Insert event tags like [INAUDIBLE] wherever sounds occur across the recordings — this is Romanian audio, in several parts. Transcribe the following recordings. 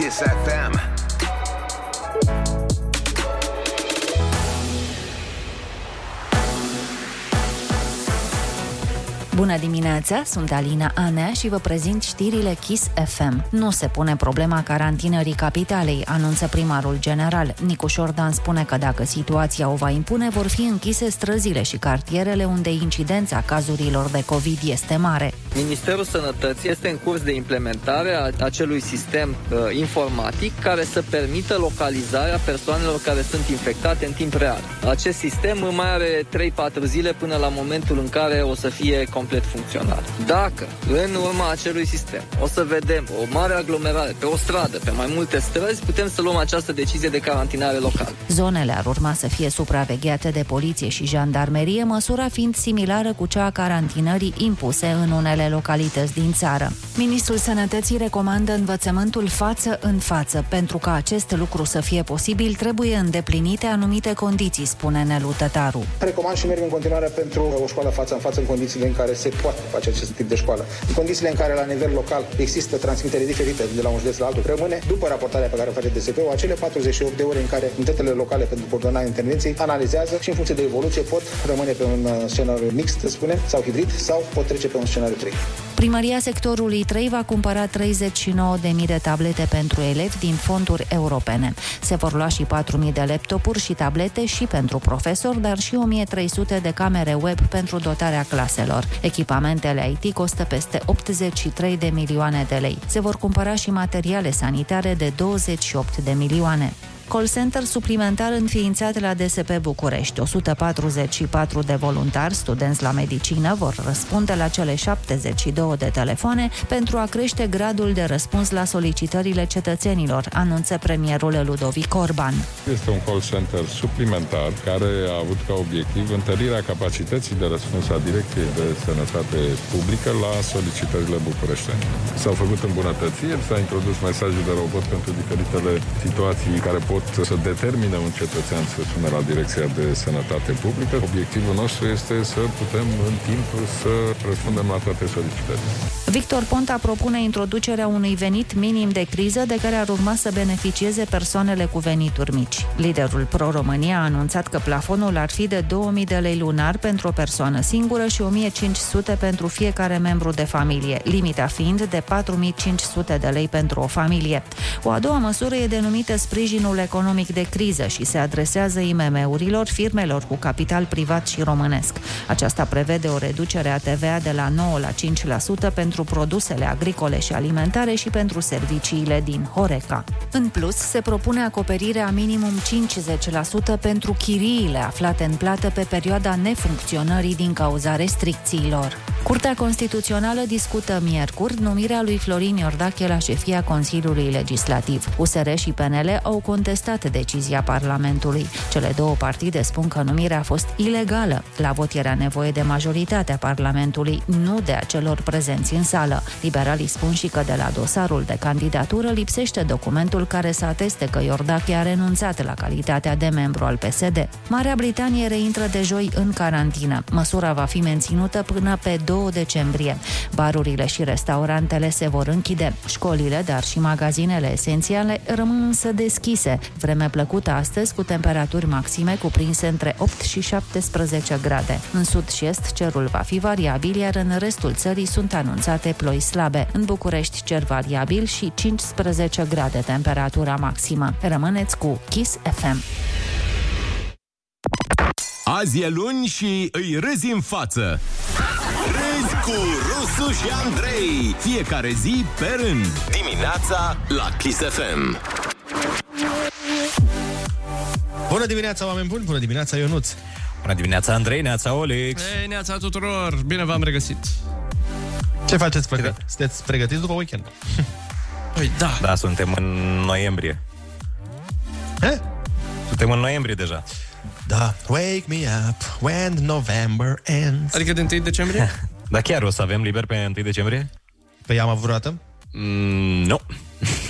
Kiss FM. Bună dimineața, sunt Alina Anea și vă prezint știrile Kiss FM. Nu se pune problema carantinării capitalei, anunță primarul general. Nicu Șordan spune că dacă situația o va impune, vor fi închise străzile și cartierele unde incidența cazurilor de COVID este mare. Ministerul Sănătății este în curs de implementare a acelui sistem uh, informatic care să permită localizarea persoanelor care sunt infectate în timp real. Acest sistem mai are 3-4 zile până la momentul în care o să fie complet funcțional. Dacă în urma acelui sistem o să vedem o mare aglomerare pe o stradă, pe mai multe străzi, putem să luăm această decizie de carantinare locală. Zonele ar urma să fie supravegheate de poliție și jandarmerie, măsura fiind similară cu cea a carantinării impuse în unele localități din țară. Ministrul Sănătății recomandă învățământul față în față. Pentru ca acest lucru să fie posibil, trebuie îndeplinite anumite condiții, spune Nelu Tătaru. Recomand și merg în continuare pentru o școală față în față în condițiile în care se poate face acest tip de școală. În condițiile în care la nivel local există transmitere diferite de la un județ la altul, rămâne, după raportarea pe care o face DSP-ul, acele 48 de ore în care unitățile locale pentru coordonarea intervenției analizează și în funcție de evoluție pot rămâne pe un uh, scenariu mixt, să spunem, sau hibrid, sau pot trece pe un scenariu 3. Primăria sectorului 3 va cumpăra 39.000 de tablete pentru elevi din fonduri europene. Se vor lua și 4.000 de laptopuri și tablete și pentru profesori, dar și 1.300 de camere web pentru dotarea claselor. Echipamentele IT costă peste 83 de milioane de lei. Se vor cumpăra și materiale sanitare de 28 de milioane call center suplimentar înființat la DSP București. 144 de voluntari, studenți la medicină, vor răspunde la cele 72 de telefoane pentru a crește gradul de răspuns la solicitările cetățenilor, anunță premierul Ludovic Orban. Este un call center suplimentar care a avut ca obiectiv întărirea capacității de răspuns a Direcției de Sănătate Publică la solicitările bucureștene. S-au făcut îmbunătățiri, s-a introdus mesajul de robot pentru diferitele situații care pot pot să determine un cetățean să sune la Direcția de Sănătate Publică. Obiectivul nostru este să putem în timp să răspundem la toate solicitările. Victor Ponta propune introducerea unui venit minim de criză de care ar urma să beneficieze persoanele cu venituri mici. Liderul Pro-România a anunțat că plafonul ar fi de 2000 de lei lunar pentru o persoană singură și 1500 pentru fiecare membru de familie, limita fiind de 4500 de lei pentru o familie. O a doua măsură e denumită sprijinul economic de criză și se adresează IMM-urilor, firmelor cu capital privat și românesc. Aceasta prevede o reducere a TVA de la 9 la 5% pentru produsele agricole și alimentare și pentru serviciile din Horeca. În plus, se propune acoperirea minimum 50% pentru chiriile aflate în plată pe perioada nefuncționării din cauza restricțiilor. Curtea Constituțională discută miercuri numirea lui Florin Iordache la șefia Consiliului Legislativ. USR și PNL au contestat decizia Parlamentului. Cele două partide spun că numirea a fost ilegală. La vot era nevoie de majoritatea Parlamentului, nu de a celor prezenți în sală. Liberalii spun și că de la dosarul de candidatură lipsește documentul care să ateste că Iordache a renunțat la calitatea de membru al PSD. Marea Britanie reintră de joi în carantină. Măsura va fi menținută până pe 2 decembrie. Barurile și restaurantele se vor închide. Școlile, dar și magazinele esențiale rămân însă deschise. Vreme plăcută astăzi cu temperaturi maxime cuprinse între 8 și 17 grade. În sud și est cerul va fi variabil, iar în restul țării sunt anunțate ploi slabe. În București cer variabil și 15 grade temperatura maximă. Rămâneți cu Kiss FM. Azi e luni și îi râzi în față. Râzi cu Rusu și Andrei. Fiecare zi pe rând. Dimineața la Kiss FM. Bună dimineața, oameni buni! Bună dimineața, Ionuț! Bună dimineața, Andrei, neața, Olix! Hei, neața tuturor! Bine v-am regăsit! Ce faceți, frate? Sunteți pregătiți după weekend? [LAUGHS] Păi da! Da, suntem în noiembrie. He? Suntem în noiembrie deja. Da. Wake me up when November ends. Adică de 1 decembrie? [LAUGHS] da, chiar o să avem liber pe 1 decembrie? Păi am avut vreodată? Mm, nu.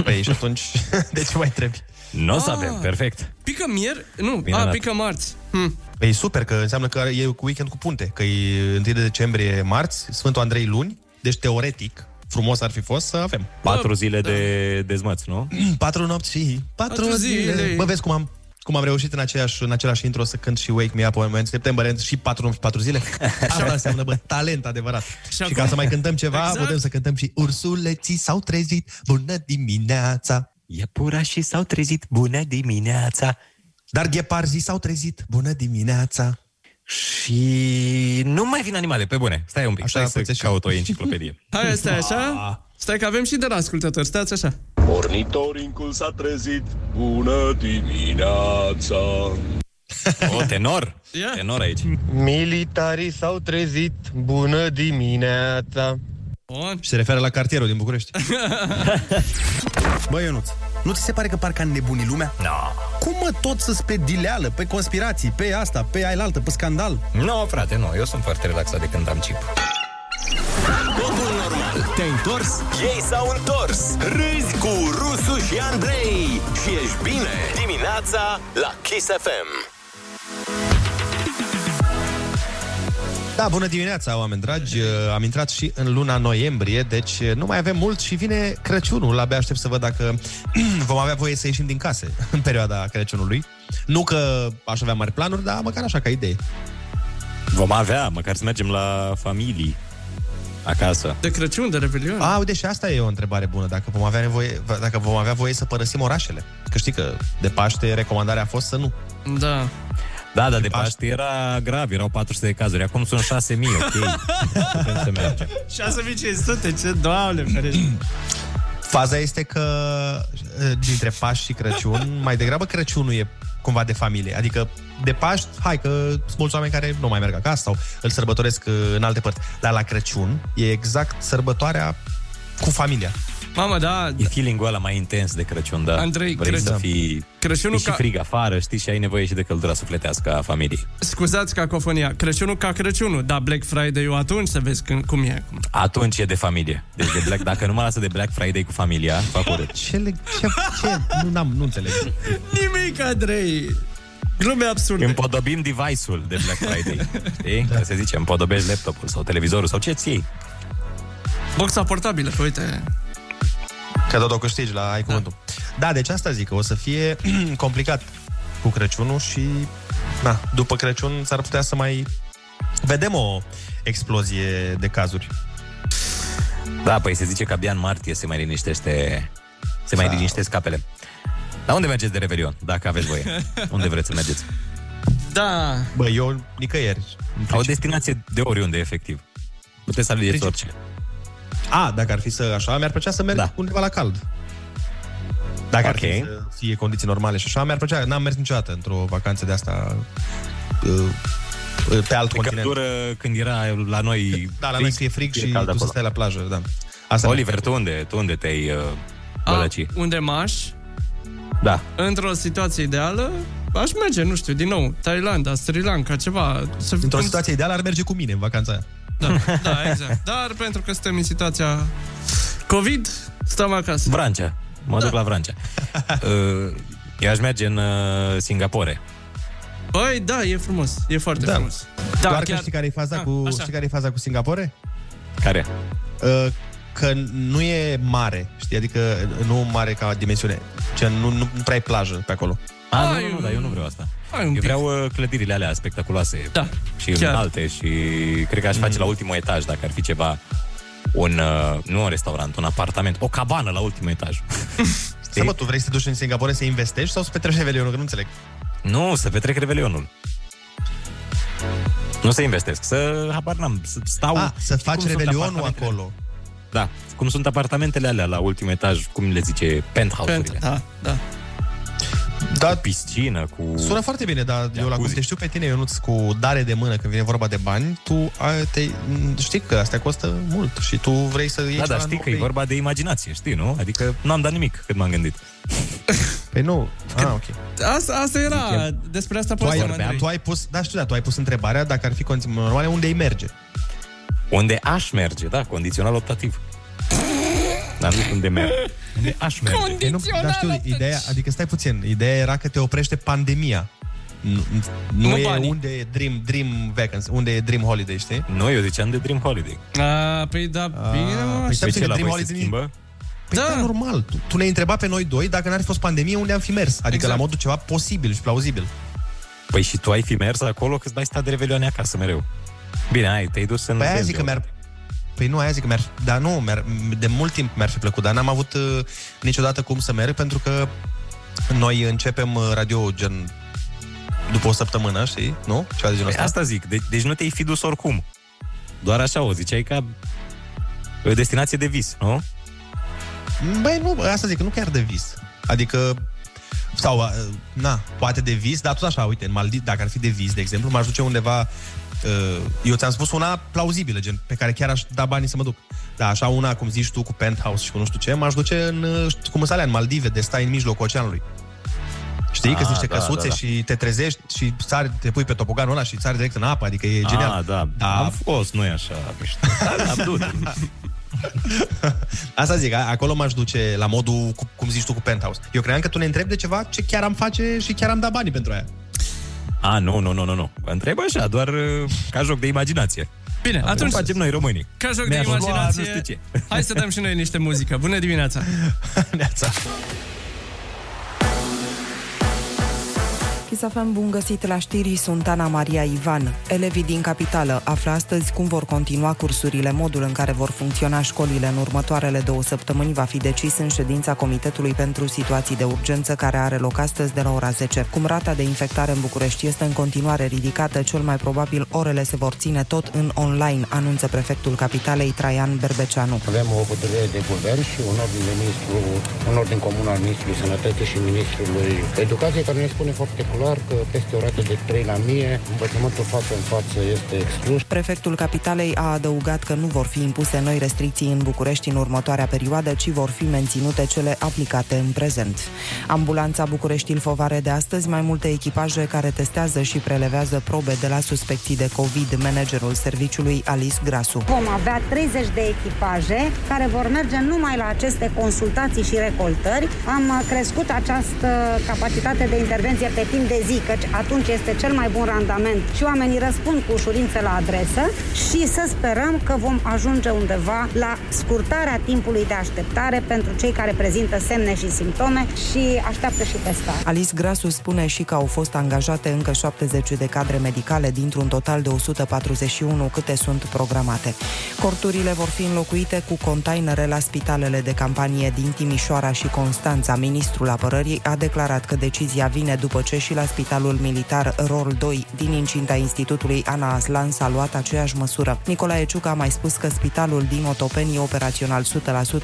Păi și atunci, [LAUGHS] de ce mai trebuie? Nu o să Ah. avem, perfect. Pică mieri? Nu, Minunat. a, pică marți. Hm. Păi e super, că înseamnă că e cu weekend cu punte. Că e 1 de decembrie marți, Sfântul Andrei luni, deci teoretic, frumos ar fi fost să avem. Patru zile de dezmăț, nu? Patru nopți și patru, Patru zile. zile. Bă, vezi cum am cum am reușit în, aceeași, în același intro să cânt și Wake Me Up When September și patru nopți, patru zile. [LAUGHS] Așa înseamnă, bă, talent adevărat. Și, și acum- ca să mai cântăm ceva, Exact. exact. putem să cântăm și Ursuleții s-au trezit, bună dimineața. Iepurașii s-au trezit, bună dimineața! Dar gheparzii s-au trezit, bună dimineața. Și nu mai vin animale, pe bune. Stai un pic, Așa Așa stai puteți să și- caut o enciclopedie. [LAUGHS] Hai, stai așa. Stai că avem și de la ascultători, stați așa. Ornitorincul s-a trezit, bună dimineața! O, tenor! Ia. Tenor aici. Militarii s-au trezit, bună dimineața. Bun. Și se referă la cartierul din București. [LAUGHS] Bă, Ionuț, nu ți se pare că parcă a nebunit lumea? No. Cum mă tot să pe dileală, pe conspirații, pe asta, pe ailaltă, pe scandal? Nu, no, frate, nu. Eu sunt foarte relaxat de când am chip. Totul normal. Te-ai întors? Ei s-au întors. Râzi cu Rusu și Andrei. Și ești bine. Dimineața la Kiss FM. Da, bună dimineața, oameni dragi. Am intrat și în luna noiembrie, deci nu mai avem mult și vine Crăciunul. Abia aștept să văd dacă [CLEARS THROAT] vom avea voie să ieșim din case [LAUGHS] în perioada Crăciunului. Nu că aș avea mari planuri, dar măcar așa ca idee. Vom avea, măcar să mergem la familii acasă. De Crăciun, de Revelion. A, uite, și asta e o întrebare bună. Dacă vom avea, nevoie, dacă vom avea voie să părăsim orașele. Că știi că de Paște recomandarea a fost să nu. Da. Da, dar de Paște era grav, erau 400 de cazuri. Acum sunt 6000, ok. Putem să mergem. [LAUGHS] 6500, ce doamne ferește. Faza este că uh, dintre Paști și Crăciun, mai degrabă Crăciunul e cumva de familie. Adică de Paști, hai că sunt mulți oameni care nu mai merg acasă sau îl sărbătoresc uh, în alte părți. Dar la Crăciun e exact sărbătoarea cu familia. Mamă, da, E feeling-ul ăla mai intens de Crăciun, da. Andrei, Vrei Crăciun- să fii... Crăciunul e și ca- frig afară, știi, și ai nevoie și de căldura sufletească a familiei. scuzați cacofonia. Crăciunul ca Crăciunul, da, Black Friday-ul atunci să vezi când, cum e acum. Atunci e de familie. Deci de Black, dacă nu mă lasă de Black Friday cu familia, fac urât. Ce, le, ce, ce? Nu, n-am, nu înțeleg. Nimic, Andrei. Glume absurde. Împodobim device-ul de Black Friday. Știi? Da. Se zice, împodobești laptopul sau televizorul sau ce ți iei. Boxa portabilă, că uite... Că tot o câștigi la ai cuvântul. Da. da, deci asta zic, că o să fie [CLEARS THROAT] complicat cu Crăciunul și na, după Crăciun s-ar putea să mai vedem o explozie de cazuri. Da, păi se zice că abia în martie se mai liniștește se mai Sau- liniștesc capele. Dar unde mergeți de Revelion, dacă aveți voie? Unde vreți să mergeți? Da, Bă, eu nicăieri. Au o destinație de oriunde, efectiv. Puteți să alegeți orice. A, dacă ar fi să așa, mi-ar plăcea să merg Da. da. undeva la cald. Dacă ar Ok. fi să fie condiții normale și așa, mi-ar plăcea. N-am mers niciodată într-o vacanță de asta uh, uh, pe alt Pe continent. căldură, când era la noi Da, la noi că e frig și cald tu să acolo. stai la plajă, da. Asta Oliver, tu unde, tu unde te-ai uh, a, bălăci? unde m-aș, Da. într-o situație ideală, aș merge, nu știu, din nou, Thailanda, Sri Lanka, ceva. Să Într-o cum- situație ideală ar merge cu mine în vacanța aia. Da, da, exact. Dar pentru că suntem în situația COVID, stăm acasă. Vrancea. Mă duc la Vrancea. Uh, [LAUGHS] Eu aș merge în uh, Singapore. Băi, da, e frumos. E foarte Da. frumos. Da, Doar că știi care e faza, Ah, cu, așa. știi care e faza cu Singapore? Care? Uh, că nu e mare, știi? Adică nu mare ca dimensiune. Ce nu, nu, nu prea ai plajă pe acolo. A, Ai nu, nu, nu, un- dar eu nu vreau asta. Ai un Eu pic. vreau uh, clădirile alea spectaculoase. Da, Și chiar. înalte și cred că aș face la ultimul etaj dacă ar fi ceva un, uh, nu un restaurant, un apartament, o cabană la ultimul etaj. [LAUGHS] Să mă, tu vrei să te duci în Singapore să investești sau să petreci Revelionul? Că nu înțeleg. Nu, să petrec Revelionul. Nu să investesc, să, habar n-am, să stau... A, să Știi faci cum sunt Revelionul apartamentele? acolo. Da, cum sunt apartamentele alea la ultimul etaj, cum le zice, penthouse-urile. Pent, da, da. Da, Cu piscină, cu... Sună foarte bine, dar eu la cum Jacuzzi. te știu pe tine, Ionuț, cu dare de mână când vine vorba de bani, tu ai, te, știi că astea costă mult și tu vrei să iei Da, ceva dar știi nou că e pe- vorba de imaginație, știi, nu? Adică nu am dat nimic cât m-am gândit. [LAUGHS] Păi nu, ah, ok. Asta, asta era, despre asta Tu ai, povesteam, Andrei. tu ai pus, da, știu, da, tu ai pus întrebarea dacă ar fi condiții normale, unde îi merge? Unde aș merge, da, condițional optativ. Dar nu unde merg. [LAUGHS] Unde aș merge. Ei, nu, dar știu, ideea, adică stai puțin, ideea era că te oprește pandemia. Nu, nu, Nu e banii. unde e dream, dream vacancy, unde e dream holiday, știi? Nu, eu ziceam de Dream Holiday. A, păi da, bine, mă, păi așa. stai ce, că la Dream voi se Holiday- schimbă? Păi da. da, normal. Tu, tu ne-ai întrebat pe noi doi dacă n-ar fi fost pandemie, unde am fi mers. Adică Exact. la modul ceva posibil și plauzibil. Păi și tu ai fi mers acolo că îți dai stat de revelioane acasă mereu. Bine, ai, te-ai dus în... Păi aia Belgia. zic că mi-ar... Păi nu, aia zic că mi-ar... Dar nu, mi-ar... de mult timp mi-ar fi plăcut, dar n-am avut uh, niciodată cum să merg, pentru că noi începem uh, radio gen după o săptămână, știi? Nu? Ceva de genul Păi ăsta. asta zic, de- deci nu te-ai fi dus oricum. Doar așa o ziceai ca o destinație de vis, nu? Băi, nu, asta zic, că nu chiar de vis. Adică, sau, uh, na, poate de vis, dar tot așa, uite, în Maldiv, dacă ar fi de vis, de exemplu, m-aș duce undeva, uh, eu ți-am spus una plauzibilă, gen, pe care chiar aș da banii să mă duc. Da, așa una, cum zici tu, cu penthouse și cu nu știu ce, m-aș duce în, uh, știu cum să alea, în Maldive, de stai în mijlocul oceanului. Știi? Că Ah, sunt niște da, căsuțe da, da. și te trezești și țari, te pui pe topoganul ăla și țari direct în apă, adică e genial. Ah, da. Da. Am fost, nu e așa mișto. Da, da, am dus. [LAUGHS] Asta zic, a- acolo m-aș duce la modul, cu- cum zici tu, cu penthouse. Eu credeam că tu ne întrebi de ceva ce chiar am face și chiar am dat banii pentru aia. A, nu, nu, nu, nu, nu. Vă întreb așa, doar uh, ca joc de imaginație. Bine, Atunci atunci, facem noi românii. ca joc de Mi-aș lua imaginație, nu știu ce. hai să dăm și noi niște muzică. Bună dimineața! [LAUGHS] Neața. Chisafem, bun găsit la știri, sunt Ana Maria Ivan. Elevii din capitală află astăzi cum vor continua cursurile. Modul în care vor funcționa școlile în următoarele două săptămâni va fi decis în ședința Comitetului pentru Situații de Urgență care are loc astăzi de la ora 10. Cum rata de infectare în București este în continuare ridicată, cel mai probabil orele se vor ține tot în online, anunță prefectul capitalei Traian Berbeceanu. Avem o hotărâre de guvern și un ordin, de ministru, un ordin comun al Ministrului Sănătății și Ministrului Educației care ne spune foarte clar că peste o rată de 3 la 1000 învățământul față în față este exclus. Prefectul capitalei a adăugat că nu vor fi impuse noi restricții în București în următoarea perioadă, ci vor fi menținute cele aplicate în prezent. Ambulanța București Ilfovare de astăzi mai multe echipaje care testează și prelevează probe de la suspecții de COVID, managerul serviciului Alice Grasu. Vom avea 30 de echipaje care vor merge numai la aceste consultații și recoltări. Am uh, crescut această capacitate de intervenție pe timp de zi, căci atunci este cel mai bun randament și oamenii răspund cu ușurință la adresă și să sperăm că vom ajunge undeva la scurtarea timpului de așteptare pentru cei care prezintă semne și simptome și așteaptă și testare. Alice Grasu spune și că au fost angajate încă 70 de cadre medicale dintr-un total de 141 câte sunt programate. Corturile vor fi înlocuite cu containere la spitalele de campanie din Timișoara și Constanța. Ministrul Apărării a declarat că decizia vine după ce și la Spitalul Militar ROL 2 din incinta Institutului Ana Aslan s-a luat aceeași măsură. Nicolae Ciuc a mai spus că spitalul din Otopeni e operațional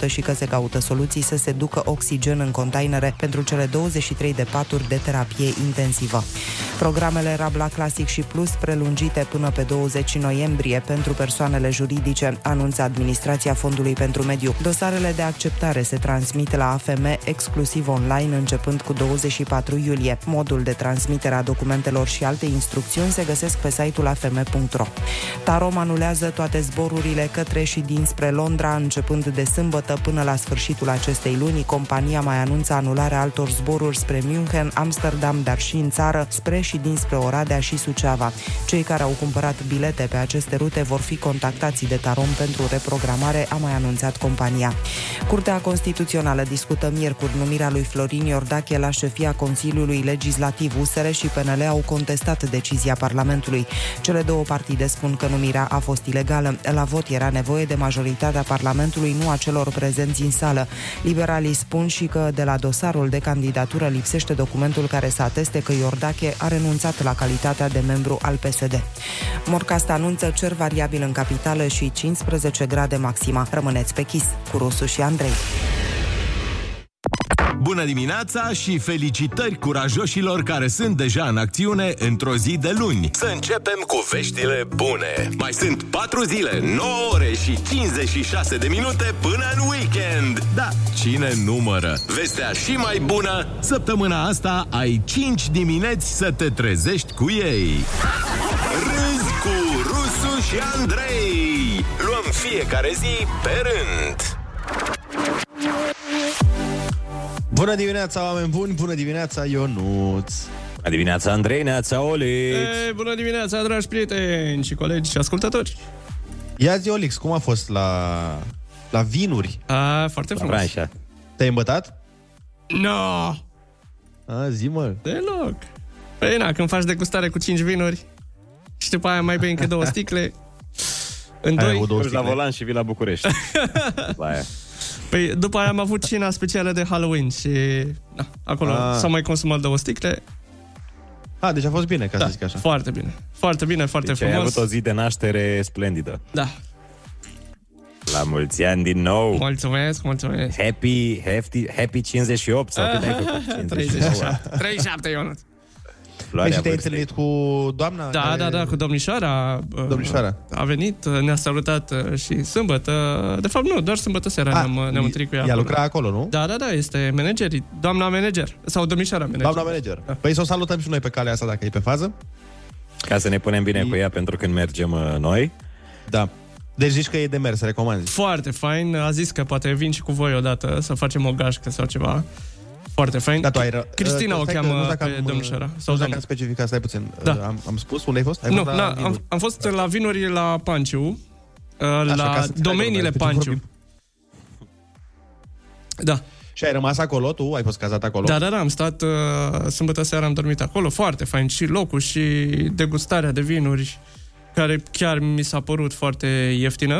100% și că se caută soluții să se ducă oxigen în containere pentru cele 23 de paturi de terapie intensivă. Programele Rabla Classic și Plus prelungite până pe 20 noiembrie pentru persoanele juridice, anunță Administrația Fondului pentru Mediu. Dosarele de acceptare se transmit la AFM exclusiv online începând cu 24 iulie. Modul de transmitere a documentelor și alte instrucțiuni se găsesc pe site-ul afm.ro. Tarom anulează toate zborurile către și dinspre Londra începând de sâmbătă până la sfârșitul acestei luni. Compania mai anunță anularea altor zboruri spre München, Amsterdam, dar și în țară, spre și dinspre Oradea și Suceava. Cei care au cumpărat bilete pe aceste rute vor fi contactați de Tarom pentru reprogramare, a mai anunțat compania. Curtea Constituțională discută miercuri numirea lui Florin Iordache la șefia Consiliului Legislativ. USR și PNL au contestat decizia Parlamentului. Cele două partide spun că numirea a fost ilegală. La vot era nevoie de majoritatea Parlamentului, nu a celor prezenți în sală. Liberalii spun și că de la dosarul de candidatură lipsește documentul care să ateste că Iordache a renunțat la calitatea de membru al PSD. Morcast anunță cer variabil în capitală și 15 grade maxima. Rămâneți pe chis cu Rusu și Andrei. Bună dimineața și felicitări curajoșilor care sunt deja în acțiune într-o zi de luni. Să începem cu veștile bune. Mai sunt 4 zile, 9 ore și 56 de minute până în weekend. Da, cine numără? Vestea și mai bună, săptămâna asta ai 5 dimineți să te trezești cu ei. Râzi cu Rusu și Andrei. Luăm fiecare zi pe rând. Bună dimineața, oameni buni! Bună dimineața, Ionuț! Bună dimineața, Andrei, neața, Olix! Ei, bună dimineața, dragi prieteni și colegi și ascultători! Ia zi, Olix, cum a fost la, la vinuri? A, foarte frumos. Branșa. Te-ai îmbătat? No! A, zi, mă. Deloc. Păi na, când faci degustare cu 5 vinuri și după aia mai bei încă două sticle, în Ai doi... avut două la volan și vii la București. [LAUGHS] După aia. Păi după aia am avut cina specială de Halloween și na, acolo Ah. s-au mai consumat două sticle. A, deci a fost bine, ca Da, să zic așa. foarte bine. Foarte bine, foarte Deci ai frumos. avut o zi de naștere splendidă. Da. La mulți ani din nou. Mulțumesc, mulțumesc. Happy, happy, happy 58 sau cât ai făcut? 37. 37, Ionut. Păi Floarea și te-ai vârstei. întâlnit cu doamna? Da, care- da, da, cu domnișoara. uh, Domnișoara. A venit, uh, ne-a salutat uh, și sâmbătă. De fapt, nu, doar sâmbătă seara A, ne-am, uh, ne-am întâlnit cu ea. Ea acolo. lucra acolo, nu? Da, da, da, este manager, doamna manager. Sau domnișoara manager. Doamna manager. Păi să o salutăm și noi pe calea asta dacă e pe fază. Ca să ne punem bine cu ea pentru când mergem uh, noi. Da. Deci zici că e de mers, recomanzi. Foarte fain. A zis că poate vin și cu voi odată să facem o gașcă sau ceva. Foarte fain. Da, tu ai ră- Cristina Uh, o stai că cheamă nu știu pe dacă am, domnișoara. Nu Sau știu dacă doamna. am specificat, stai puțin. Da. Uh, Am, am spus unde ai fost? Ai Nu, fost la na, vinuri. am, am fost la vinuri la Panciu, uh, ca la să înțeleagă domeniile lumea despre ce Panciu. vorbim. Da. Și ai rămas acolo, tu? Ai fost cazat acolo? Da, da, da, am stat uh, sâmbătă seara, am dormit acolo, foarte fain și locul și degustarea de vinuri, care chiar mi s-a părut foarte ieftină.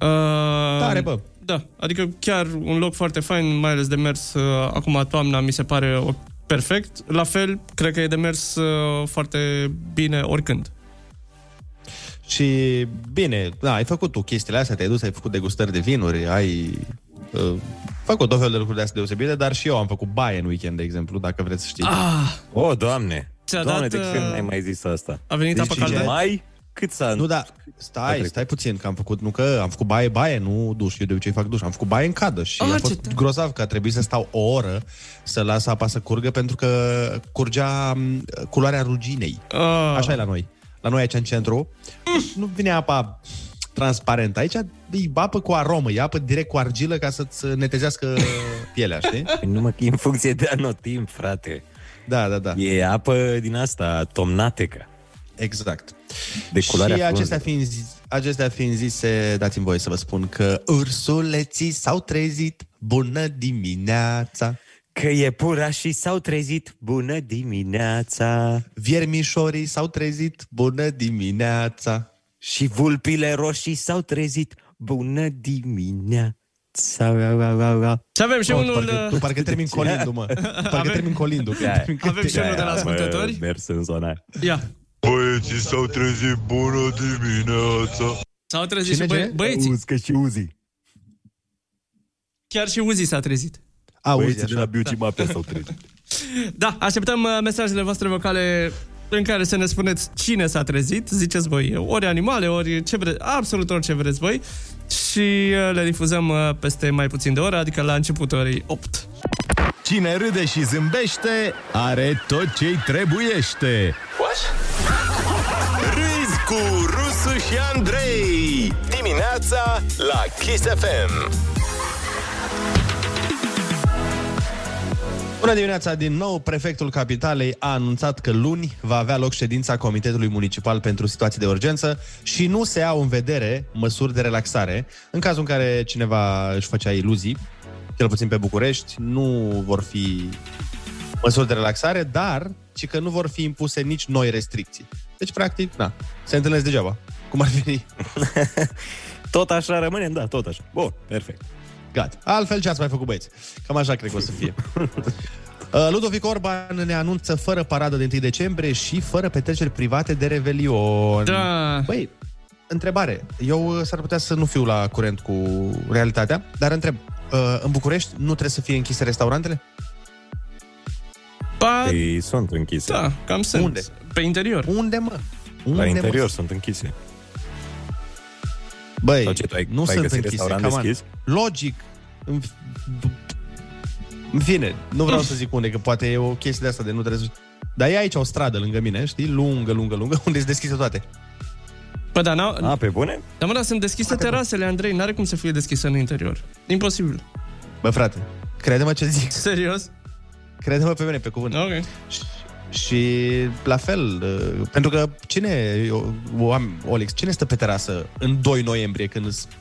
Uh, Tare, bă. Da, adică chiar un loc foarte fain, mai ales de mers uh, acum toamna, mi se pare o, perfect. La fel, cred că e de mers uh, foarte bine oricând. Și bine, da, ai făcut tu chestiile astea, te-ai dus, ai făcut degustări de vinuri, ai uh, făcut tot felul de lucruri de astea deosebite, dar și eu am făcut baie în weekend, de exemplu, dacă vreți să știți. Ah, O, doamne! Ți-a doamne, dat, de când uh, ai mai zis asta? a venit Deci apă cinci caldă? Mai? Cât s-a... Nu, da, stai, stai puțin, că am făcut, nu că am făcut baie, baie, nu duș, eu de obicei fac duș, am făcut baie în cadă și Ah, a ce fost tare. grozav că a trebuit să stau o oră să las apa să curgă pentru că curgea m, culoarea ruginei. Ah. Așa e la noi. La noi aici în centru, nu vine apa transparentă. Aici e apă cu aromă, e apă direct cu argilă ca să-ți netezească [LAUGHS] pielea, știi? Nu mă, e în funcție de anotimp, frate. Da, da, da. E apă din asta, tomnatecă. Exact. De culoarea și acestea frunzei. fiind, zis, acestea fiind zise, dați-mi voie să vă spun că ursuleții s-au trezit, bună dimineața! Că e pura și s-au trezit, bună dimineața! Viermișorii s-au trezit, bună dimineața! Și vulpile roșii s-au trezit, bună dimineața! Și avem și Oh, unul... parcă, uh, tu [LAUGHS] parcă termin colindu, mă. Parcă Avem- termin colindu. că Ia, termin Avem și unul de la ascultători. Mers în zona aia. Ia. Băieții s-au trezit bună dimineața S-au trezit Cine, și băie- cine? băieții. Uzcă și Uzi. Chiar și Uzi s-a trezit. Auzi, Băieții de la așa. Beauty Mafia s-au trezit. [LAUGHS] Da, așteptăm uh, mesajele voastre vocale în care să ne spuneți cine s-a trezit, ziceți voi, ori animale, ori ce vreți, absolut orice vreți voi și uh, le difuzăm uh, peste mai puțin de oră, adică la începutul orei 8. Cine râde și zâmbește, are tot ce-i trebuiește. Râzi cu Rusu și Andrei. Dimineața la Kiss FM. Bună dimineața din nou! Prefectul Capitalei a anunțat că luni va avea loc ședința Comitetului Municipal pentru Situații de Urgență și nu se au în vedere măsuri de relaxare. În cazul în care cineva își făcea iluzii, cel puțin pe București, nu vor fi măsuri de relaxare, dar ci că nu vor fi impuse nici noi restricții. Deci, practic, na, se întâlnesc degeaba. Cum ar fi? [LAUGHS] Tot așa rămânem, da, tot așa. Bun, perfect. Gata. Altfel ce ați mai făcut, băieți? Cam așa cred că o să fie. [LAUGHS] Uh, Ludovic Orban ne anunță fără paradă de 1 decembrie și fără petreceri private de Revelion. Da. Băi, întrebare. Eu uh, s-ar putea să nu fiu la curent cu realitatea, dar întreb. Uh, În București nu trebuie să fie închise restaurantele? Ba, Ei sunt închise. da, cam sunt. Unde? Pe interior. Unde, mă? Unde, La interior mă? sunt închise. Băi, Sau ce, tu ai- nu tu ai sunt găsit închise. restaurant come on. deschis? Logic. În, în fine, nu vreau să zic unde, că poate e o chestie de asta de nu trebuie să... Dar e aici o stradă lângă mine, știi? Lungă, lungă, lungă, [LAUGHS] unde sunt deschise toate. Păi da, n-au... A, pe bune? Dar mă, da, sunt deschise terasele, Andrei, n-are cum să fie deschisă în interior. Imposibil. Bă, frate, crede-mă ce zic. Serios? Crede-mă pe mine, pe cuvânt. Ok. Și la fel, uh, pentru că cine, eu, o am, Olex, cine stă pe terasă în 2 noiembrie când sunt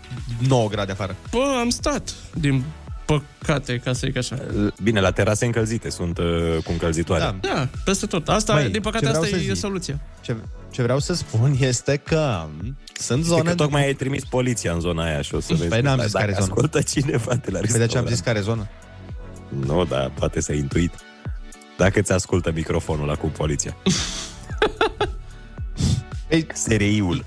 9 grade afară? Bă, am stat, din păcate, ca să zic așa. Bine, la terase încălzite sunt uh, cu încălzitoare. Da. Da, peste tot. Asta, Băi, din păcate, ce vreau asta să e zic? soluția. Ce, ce vreau să spun este că sunt Este zone... că tocmai ai trimis poliția în zona aia și o să vezi. Păi n-am dacă zis care zonă. ascultă cineva de la Păi de ce am restaurant. zis care zonă? Nu, dar poate să ai intuit. Dacă ți ascultă microfonul acum poliția. [LAUGHS] Ei, Sereiul.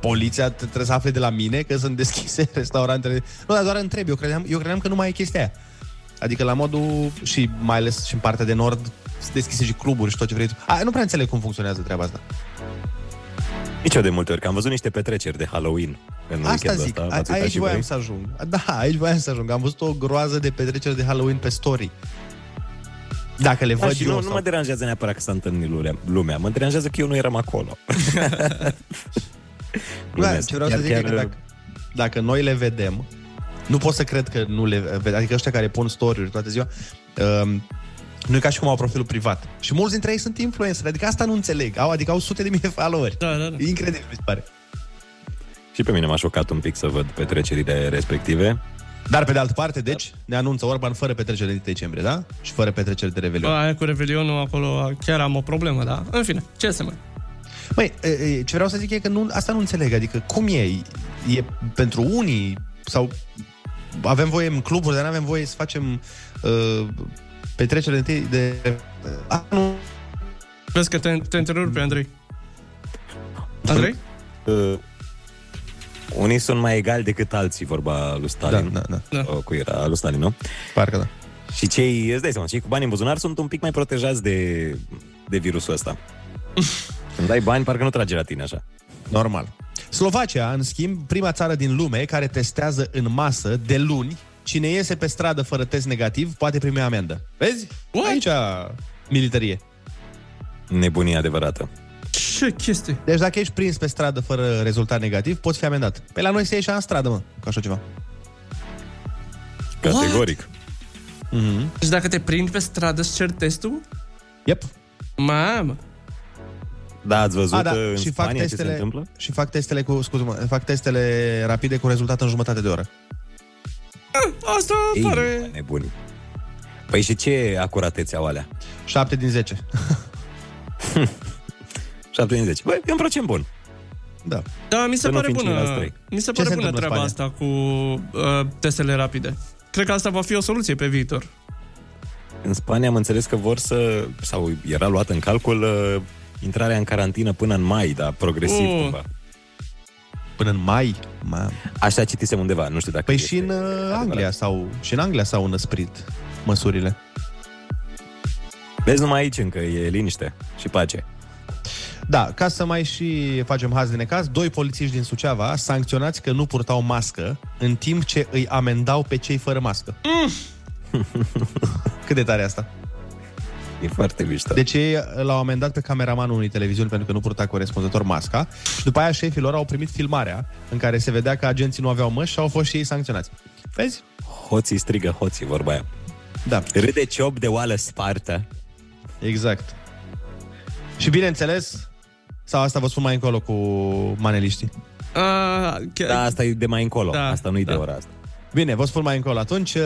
poliția t- trebuie să afle de la mine că sunt deschise [LAUGHS] restaurantele. Nu, dar doar întreb. Eu credeam, eu credeam că nu mai e chestia aia. Adică la modul, și mai ales și în partea de nord, sunt deschise și cluburi și tot ce vrei tu. A, nu prea înțeleg cum funcționează treaba asta. Nici eu de multe ori, că am văzut niște petreceri de Halloween în Asta weekendul zic, ăsta. a, V-ați uitat aici și voiam voi? să ajung. Da, aici voiam să ajung. Am văzut o groază de petreceri de Halloween pe story. Dacă le Da, văd și eu nu, sau... nu mă deranjează neapărat că s-a întâlnit lumea- lumea. Mă deranjează că eu nu eram acolo. [LAUGHS] Da, Glumesc. ce vreau Chiar- să zic e chiar- că dacă, dacă noi le vedem, nu pot să cred că nu le vedem. Adică ăștia care pun story-uri toată ziua, um, nu e ca și cum au profilul privat. Și mulți dintre ei sunt influenceri, adică asta nu înțeleg. Au, adică au sute de mii de followeri. Da, da, da. E incredibil, mi se pare. Și pe mine m-a șocat un pic să văd petrecerile respective. Dar pe de altă parte, deci, ne anunță Orban fără petrecere de decembrie, da? Și fără petrecere de Bă, Revelion. aia cu Revelionul acolo chiar am o problemă, da? În fine, ce să mai... Măi, e, e, ce vreau să zic e că nu, asta nu înțeleg. Adică cum e? E pentru unii sau avem voie în cluburi, dar nu avem voie să facem uh, petrecere de... de a, nu. Vezi că te, te întrerupi, Andrei. Andrei? Uh, unii sunt mai egali decât alții, vorba lui Stalin. Da, da, da. Uh, cu era lui Stalin, nu? Parcă da. Și cei, îți dai seama, cei cu bani în buzunar sunt un pic mai protejați de, de virusul ăsta. [LAUGHS] Când dai bani, parcă nu trage la tine așa. Normal. Slovacia, în schimb, prima țară din lume care testează în masă de luni cine iese pe stradă fără test negativ poate primi amendă. Vezi? What? Aici militarie. Nebunie adevărată. Ce chestie? Deci dacă ești prins pe stradă fără rezultat negativ, poți fi amendat. Pe la noi se ieșea în stradă, mă, cu așa ceva. Categoric. Mm-hmm. Deci dacă te prind pe stradă, îți cer testul? Yep. Mamă! Da, ați văzut A, da, în și fac Spania ce se testele, întâmplă? și fac testele cu, scuze fac testele rapide cu rezultat în jumătate de oră. Asta Ei, pare... nebuni. Păi și ce acuratețe au alea? 7 din 10. 7 [LAUGHS] din 10. Băi, e un procent bun. Da. Da, mi se Să nu pare fim bună. ceilalți trei. Mi se Ce pare se bună întâmplă în treaba asta cu uh, testele rapide. Cred că asta va fi o soluție pe viitor. În Spania am înțeles că vor să, sau era luat în calcul uh, intrarea în carantină până în mai, dar progresiv Uh. cumva. Până în mai? Ma. Așa citisem undeva, nu știu dacă Păi este și în uh, adevărat. Anglia sau și în Anglia s-au înăsprit măsurile. Vezi numai aici încă e liniște și pace. Da, ca să mai și facem haz de necaz, doi polițiști din Suceava sancționați că nu purtau mască în timp ce îi amendau pe cei fără mască. Mm. Cât de tare e asta? E foarte mișto. Deci ei l-au amendat pe cameramanul unei televiziuni pentru că nu purta corespunzător masca și după aia șefii lor au primit filmarea în care se vedea că agenții nu aveau măști și au fost și ei sancționați. Vezi? Hoții strigă hoții, vorba aia. Da. Râde ciop de oală spartă. Exact. Și bineînțeles, sau asta vă spun mai încolo cu maneliștii. Uh, chiar... Da, asta e de mai încolo. Da, asta nu e da. de ora asta. Bine, vă spun mai încolo atunci. uh,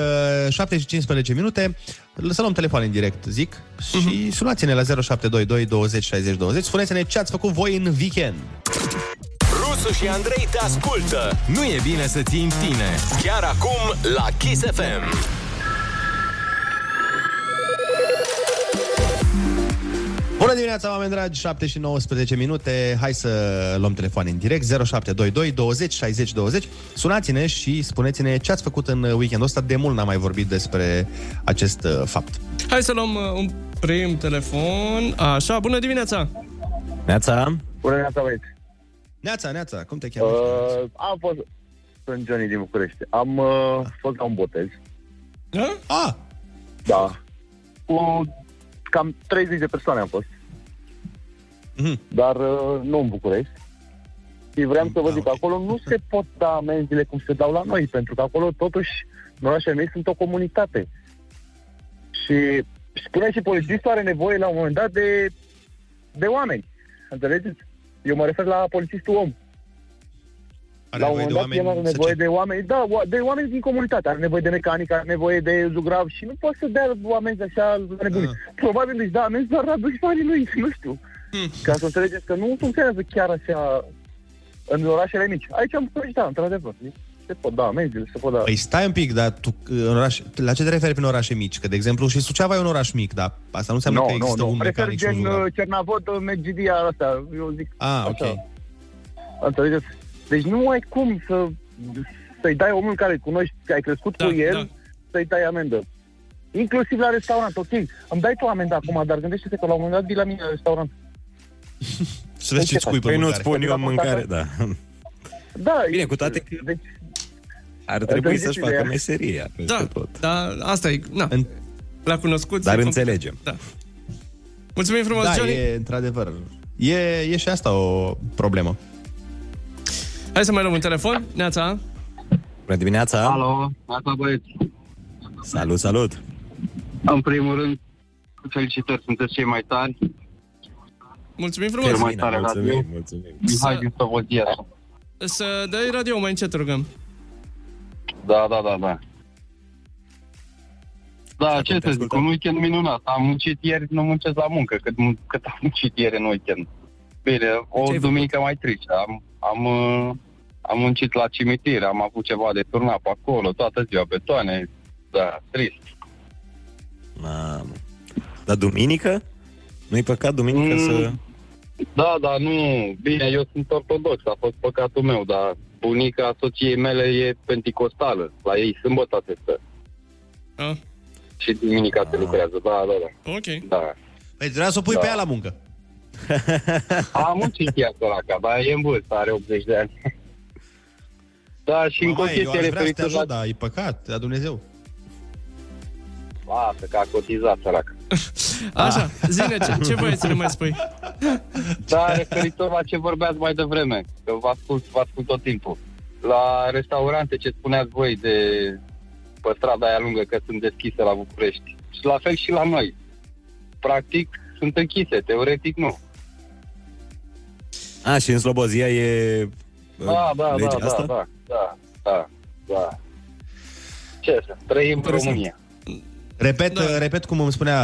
7 și 15 minute. Să luăm telefon în direct, zic. Și sunați-ne la 0722 20 60 20. Spuneți-ne ce ați făcut voi în weekend. Rusu și Andrei te ascultă. Nu e bine să ții în tine. Chiar acum la Kiss FM. Bună dimineața, oameni dragi, 7 și 19 minute. Hai să luăm telefon în direct 0722 20 60 20. Sunați-ne și spuneți-ne ce ați făcut în weekendul ăsta. De mult n-am mai vorbit despre acest uh, fapt. Hai să luăm uh, un prim telefon. Așa, bună dimineața! Neața? Bună dimineața, băieți. Neața, Neața, cum te cheamă? Uh, am fost... Sunt Johnny din București. Am uh, fost la un botez. Da? Ah, Da. Cu cam 30 de persoane am fost. Mhm. Dar uh, nu în București. Și vreau să vă zic că acolo nu se pot da amenziile cum se dau la noi, pentru că acolo totuși în orașele mei sunt o comunitate. Și spune și polițistul are nevoie la un moment dat de, de oameni. Înțelegeți? Eu mă refer la polițistul om. Are la un nevoie moment de dat el oameni are să nevoie ce? de oameni, da, o- de oameni din comunitate. Are nevoie de mecanic, are nevoie de zugrav și nu poate să dea amenzi așa la nebunii. Probabil își da amenzi doar la dușmanii lui, nu știu. Ca să înțelegeți că nu funcționează chiar așa în orașele mici. Aici am București, da, într-adevăr. Se pot da amenzile, se pot da... Păi stai un pic, dar tu, în oraș, la ce te referi prin orașe mici? Că, de exemplu, și Suceava e un oraș mic, dar asta nu înseamnă că există un Prefer mecanic și un gen zugrav. uh, Cernavod, uh, Medgidia, asta, eu zic. Ah, ok. așa. Înțelegeți? Deci nu ai cum să, să-i dai omul care îl cunoști, că ai crescut Da, cu el, da. să-i dai amendă. Inclusiv la restaurant, ok. Îmi dai tu amendă acum, dar gândește-te că la un moment dat vii la mine la restaurant. [LAUGHS] Să vezi ce-ți pui pe Păi nu-ți mâncare. spun eu în mâncare, da. Da, Bine, cu toate că deci, ar trebui Înțelegeți să-și ideea. facă meseria peste Da, tot. da, asta e, na. La cunoscut. Dar înțelegem. Da. Mulțumim frumos, Da, Johnny. e într-adevăr. E, e și asta o problemă. Hai să mai luăm un telefon. Neața. Bună dimineața! Alo, asta băieți. Salut, salut! În primul rând, felicitări, sunteți cei mai tari. Mulțumim Cel frumos. mai tare radio. mulțumim. Mihai din Sobotia. Să dai radio, mai încet rugăm. Da, da, da, da. Da, ce să zic, un weekend minunat. Am muncit ieri, nu muncesc la muncă, cât, cât am muncit ieri în weekend. Bine, o duminică mai triste. Am, am, uh, am muncit la cimitir, am avut ceva de turnat pe acolo, toată ziua, betoane. Da, trist. Mamă. Dar duminică? Nu-i păcat duminică Mm. să... Da, da, nu. Bine, eu sunt ortodox, a fost păcatul meu, dar bunica soției mele e penticostală. La ei sâmbătă se stă. Ah. Și duminica se lucrează, da, da, da. Ok. Da. Păi trebuia să o pui Da. pe ea la muncă. [LAUGHS] A muncit ea săraca, dar e în vârstă, are 80 de ani. Da, și încă o Mama, eu chestie aș vrea să te referitor ajut, la... dar e păcat, la Dumnezeu. Lasă, că a cotizat săraca. [LAUGHS] Așa, zine, ce, ce vrei să ne mai spui? [LAUGHS] Da, referitor la ce vorbeați mai devreme, că vă ascult, vă ascult tot timpul. La restaurante, ce spuneați voi de pe strada aia lungă că sunt deschise la București. Și la fel și la noi. Practic, sunt închise, teoretic nu. A, și în Slobozia e uh, Da, da, legea da, asta? da, da, da, da, da. Ce să, trăim în Interesant. România. Repet, da. repet cum îmi spunea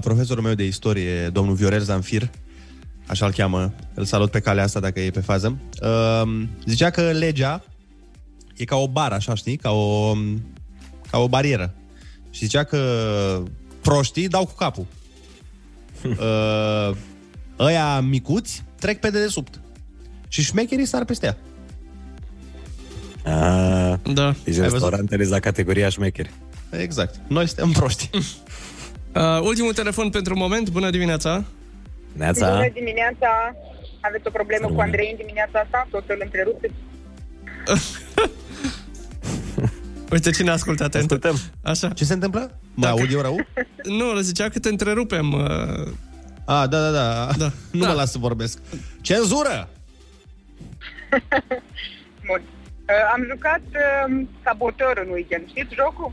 profesorul meu de istorie, domnul Viorel Zanfir, așa îl cheamă, îl salut pe calea asta dacă e pe fază, uh, zicea că legea e ca o bară, așa știi, ca o, ca o barieră. Și zicea că proștii dau cu capul. [LAUGHS] Uh, ăia micuți trec pe dedesubt. Și șmecherii sar peste ea. A, da. Deci văzut? restaurantele la categoria șmecheri. Exact. Noi suntem proști. Uh, [LAUGHS] ultimul telefon pentru moment. Bună dimineața. Bună dimineața! Aveți o problemă cu Andrei în dimineața asta? Tot îl întrerupeți? [LAUGHS] Uite cine ascultă atent. Ascultăm. Așa. Ce se întâmplă? Mă aud eu rău? Nu, le zicea că te întrerupem. Uh... A, da, da, da. da. Nu da. mă las să vorbesc. Cenzură! [LAUGHS] Bun. Uh, am jucat uh, saboteur în weekend. Știți jocul?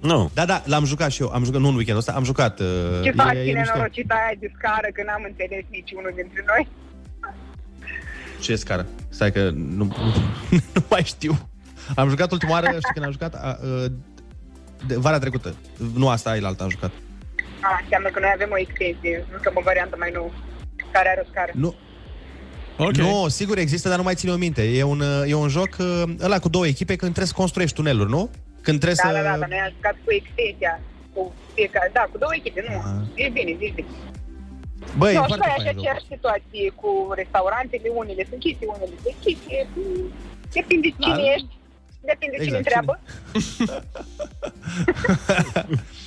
Nu. Da, da, l-am jucat și eu. Am jucat, nu în weekendul ăsta, am jucat. Uh, Ce e- faci e tine mișto. norocita aia de scară că n-am înțeles niciunul dintre noi? Ce scară? Stai că nu, nu, [LAUGHS] nu mai știu. Am jucat ultima oară, știi când am jucat? A, a, de, vara trecută. Nu asta, ai alta am jucat. A, înseamnă că noi avem o extensie, încă o variantă mai nouă, care are o scară. Nu. Okay. Nu, sigur există, dar nu mai ține o minte. E un, uh, e un joc uh, ăla cu două echipe când trebuie să construiești tuneluri, nu? Când trebuie Da, să... da, da, dar noi am jucat cu extensia, cu fiecare, da, cu două echipe, nu, e bine, zici bine. Băi, e nu, și foarte ai fain așa aceeași situație cu restaurantele, unele sunt închise, unele sunt închise, mm, depinde de cine Da. ești, depinde de cine Exact, întreabă.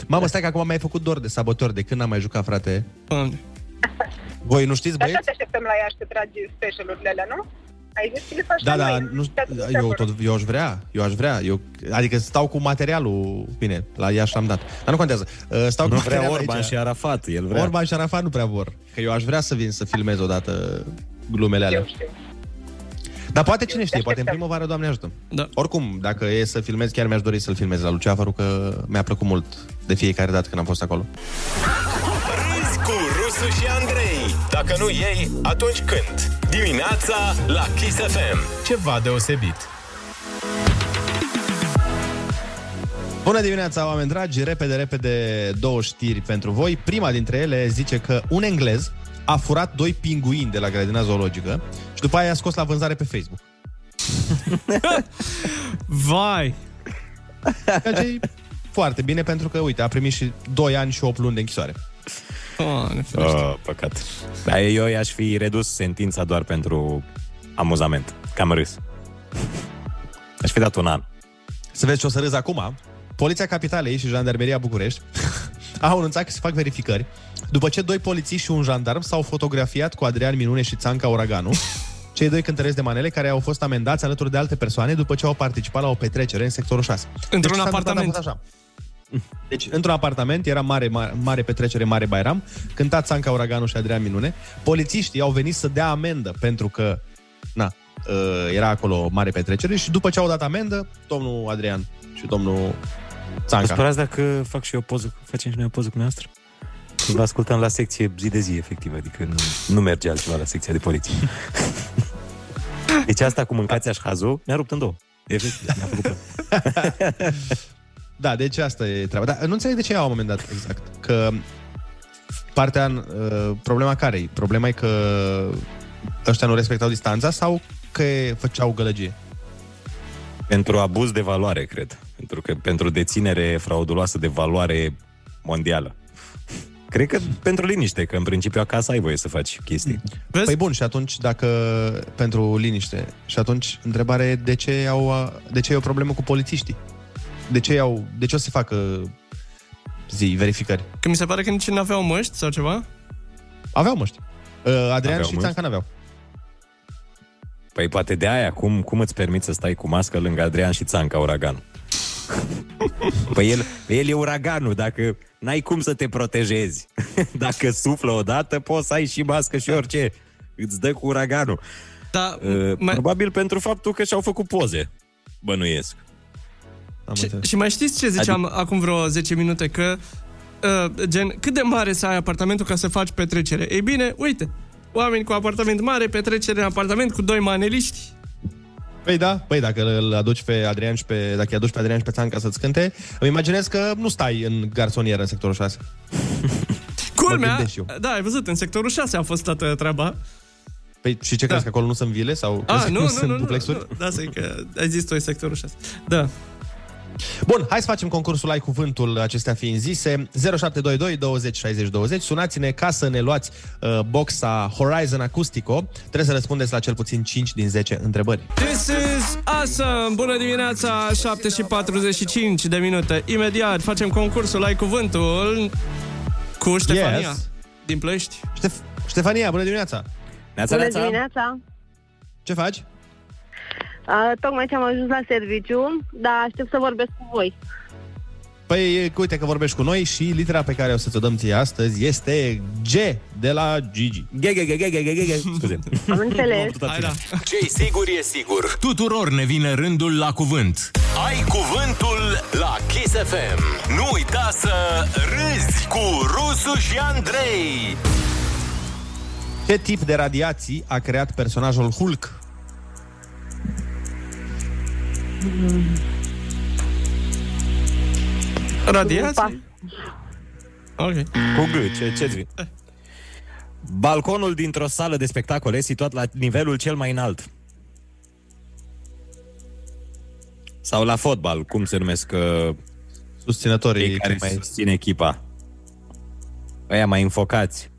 [LAUGHS] Mamă, stai că acum mi-ai făcut dor de sabotor de când n-am mai jucat, frate. [LAUGHS] Voi nu știți, Dar așa băieți? te așteptăm la ea și te tragi specialurile alea, nu? Ai zis că le faci Da, la da, noi. nu, Te-ați dus eu, acolo. tot, eu aș vrea, eu aș vrea. Eu, adică stau cu materialul, bine, la Iași am dat. Dar nu contează. Uh, Stau Nu cu vrea materialul Orban aici. și Arafat, el vrea. Orban și Arafat nu prea vor. Că eu aș vrea să vin să filmez odată glumele alea. Dar poate cine știe, poate în primăvară, Doamne ajută. Da. Oricum, dacă e să filmez, chiar mi-aș dori să-l filmez la Luceafărul, că mi-a plăcut mult de fiecare dată când am fost acolo. Râzi cu Rusu și Andrei. Dacă nu ei, atunci când? Dimineața la Kiss FM. Ceva deosebit. Bună dimineața, oameni dragi! Repede, repede, două știri pentru voi. Prima dintre ele zice că un englez a furat doi pinguini de la grădina zoologică și după aia a scos la vânzare pe Facebook. [LAUGHS] Vai! Ceea ce e foarte bine pentru că, uite, a primit și 2 ani și 8 luni de închisoare. Oh, Oh, păcat. Dar eu i-aș fi redus sentința doar pentru amuzament. Cam râs. Aș fi dat un an. Să vezi ce o să râzi acum. Poliția Capitalei și Jandarmeria București [LAUGHS] au anunțat că se fac verificări după ce doi polițiști și un jandarm s-au fotografiat cu Adrian Minune și Țanca Uraganu, [LAUGHS] cei doi cântăreți de manele care au fost amendați alături de alte persoane după ce au participat la o petrecere în sectorul 6. Într-un Deci ce s-a întâmplat apartament. a fost Așa. Deci, într-un apartament, era mare, mare, mare petrecere, mare Bairam, cânta Țanca Uraganu și Adrian Minune. Polițiștii au venit să dea amendă pentru că, na, uh, era acolo mare petrecere și după ce au dat amendă, domnul Adrian și domnul Vă Țanca. sperați dacă fac și eu o poză, facem și noi o poză cu noastră? Vă ascultăm la secție zi de zi, efectiv, adică nu, nu merge altceva la secția de poliție. [LAUGHS] Deci asta cu mâncați așhazul mi-a rupt în două. Efectiv, mi-a făcut plăc. [LAUGHS] Da, deci asta e treaba. Dar nu înțeleg de ce au un moment dat exact. Că partea, uh, problema care e? Problema e că ăștia nu respectau distanța sau că făceau gălăgie? Pentru abuz de valoare, cred. Pentru că pentru deținere frauduloasă de valoare mondială. Cred că pentru liniște, că în principiu acasă ai voie să faci chestii. Vezi? Păi bun, și atunci dacă pentru liniște, și atunci întrebarea e de ce, au, de ce e o problemă cu polițiștii? De ce, au, de ce o să facă zi, verificări? Că mi se pare că nici nu aveau măști sau ceva. Aveau măști. Uh, Adrian Aveau și măști? Țanca n-aveau. Păi poate de aia, cum, cum îți permiți să stai cu mască lângă Adrian și Țanca Uragan? [LAUGHS] Păi el, el e uraganul, dacă n-ai cum să te protejezi. [LAUGHS] Dacă suflă odată, poți să ai și mască și orice. Îți dă cu uraganul. Da, uh, mai... Probabil pentru faptul că și-au făcut poze. Bănuiesc. Și, și mai știți ce ziceam adică... acum vreo 10 minute? Că, uh, gen, cât de mare să ai apartamentul ca să faci petrecere? Ei bine, uite, oameni cu apartament mare, petrecere în apartament cu doi maneliști. Păi da, păi dacă îl aduci pe Adrian și pe, dacă îi aduci pe Adrian și pe Țanca să-ți cânte, îmi imaginez că nu stai în garsonieră în sectorul 6. [LAUGHS] Culmea, gândesc și eu. da, ai văzut, în sectorul 6 a fost toată treaba. Păi și ce da. crezi că acolo nu sunt vile sau Ah, [LAUGHS] crezi că nu, nu, sunt nu, nu, duplexuri? nu, da, să că ai zis tu în sectorul 6. Da. Bun, hai să facem concursul Ai Cuvântul, acestea fiind zise. 0722 20 60 20. Sunați-ne ca să ne luați uh, boxa Horizon Acoustico. Trebuie să răspundeți la cel puțin 5 din 10 întrebări. This is awesome! Bună dimineața, 7 și 45 de minute. Imediat facem concursul Ai Cuvântul cu Ștefania Yes. din Plăști. Ștef- Ștefania, bună dimineața! Bună dimineața! Ce faci? Uh, tocmai ce am ajuns la serviciu, dar aștept să vorbesc cu voi. Păi, uite că vorbești cu noi și litera pe care o să ți-o dăm ție astăzi este G de la Gigi. G, G, G, G, G, G, G. Scuze. [LAUGHS] Am înțeles. Hai, da. Ce-i sigur e sigur. Tuturor ne vine rândul la cuvânt. Ai cuvântul la Kiss FM. Nu uita să râzi cu Rusu și Andrei. Ce tip de radiații a creat personajul Hulk? Radiații? Ok. Cu G, ce, ce-ți vine? Balconul dintr-o sală de spectacole situat la nivelul cel mai înalt. Sau la fotbal, cum se numesc uh, Susținătorii cei care mai- susțin echipa. Aia mai înfocați.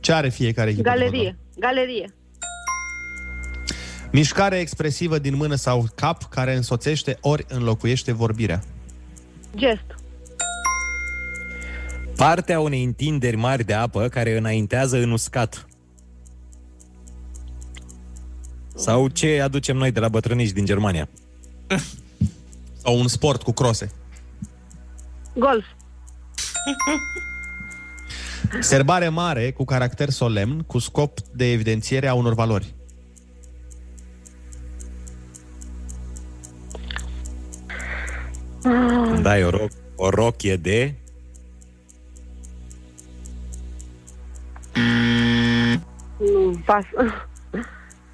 Ce are fiecare echipă? de fotbal? Galerie. Galerie. Mișcare expresivă din mână sau cap care însoțește ori înlocuiește vorbirea. Gest. Partea unei întinderi mari de apă care înaintează în uscat. Sau ce aducem noi de la bătrânici din Germania. [LAUGHS] Sau un sport cu crose. Golf. Serbare mare cu caracter solemn cu scop de evidențiere a unor valori. Ah, Când ai o, ro- O rochie de... Nu, pas.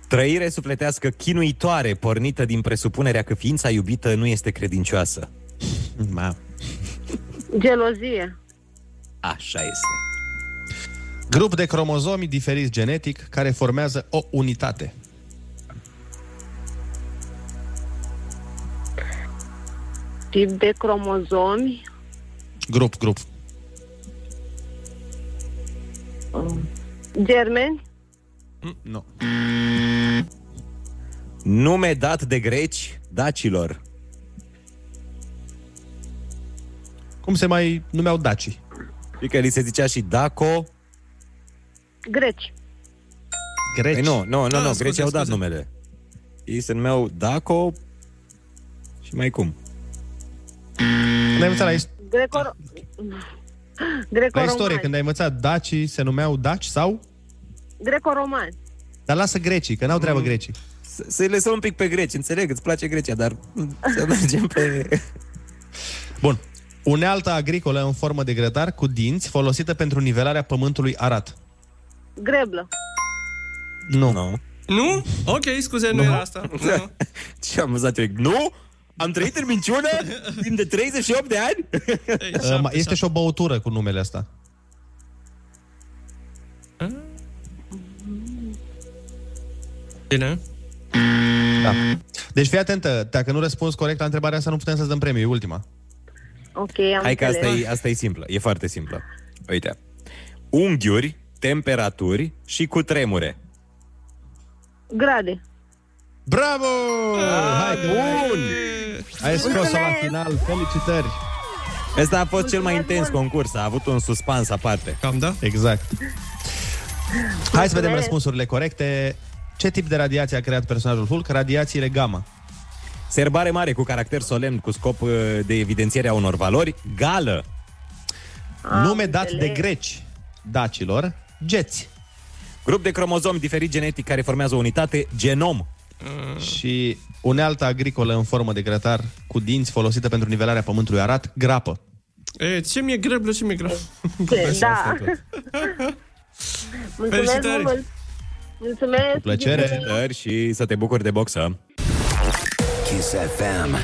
Trăire sufletească chinuitoare, pornită din presupunerea că ființa iubită nu este credincioasă. [LAUGHS] Ma. Gelozie. Așa este. Grup de cromozomi diferiți genetic care formează o unitate. Tip de cromozomi. Grup, grup. Germeni. Nu. Nume dat de greci dacilor. Cum se mai numeau dacii? Adică li se zicea și Daco. Greci. Greci? Păi nu, nu, nu, Ah, nu, scuze, grecii au dat scuze. numele. Ei se numeau Daco și mai cum. Când ai învățat la, is- Greco... la Greco-romani. istorie, când ai învățat dacii, se numeau daci sau? Greco-romani. Dar lasă grecii, că n-au treabă grecii. Să- Să-i lăsăm un pic pe greci, înțeleg, îți place Grecia, dar [LAUGHS] să mergem pe... Bun. Unealta agricolă în formă de grătar cu dinți folosită pentru nivelarea pământului arat. Greblă. Nu. Nu. Nu? Ok, scuze, nu, Nu. era asta. [LAUGHS] Nu. Ce amuzat eu. Nu? Am trăit în minciună timp de 38 de ani? Ei, Uh, șapte, Este și o băutură cu numele ăsta. Bine. Da. Deci fii atentă, dacă nu răspunzi corect la întrebarea asta, nu putem să-ți dăm premiu, e ultima. Ok, am Hai că asta înțeles. e, asta e simplă, e foarte simplă. Uite. Unghiuri, temperaturi și cu tremure. Grade. Bravo! Hai, Bun! ai scos-o la final, felicitări! Ăsta a fost cel mai intens concurs, a avut un suspans aparte. Cam da? Exact. Hai să vedem răspunsurile corecte. Ce tip de radiație a creat personajul Hulk? Radiațiile gamma. Serbare mare cu caracter solemn cu scop uh, de evidențiere a unor valori. Gală. Nume dat de greci dacilor, geți. Grup de cromozomi diferit genetic care formează o unitate. Genom. Și unealta agricolă în formă de grătar cu dinți folosită pentru nivelarea pământului arat, grapă. E, ce mi-e greblă, ce mi-e greu. [LAUGHS] Da. [LAUGHS] Mulțumesc Felicitări. mult. Mulțumesc. plăcere. Felicitări și să te bucuri de boxă. Kiss FM.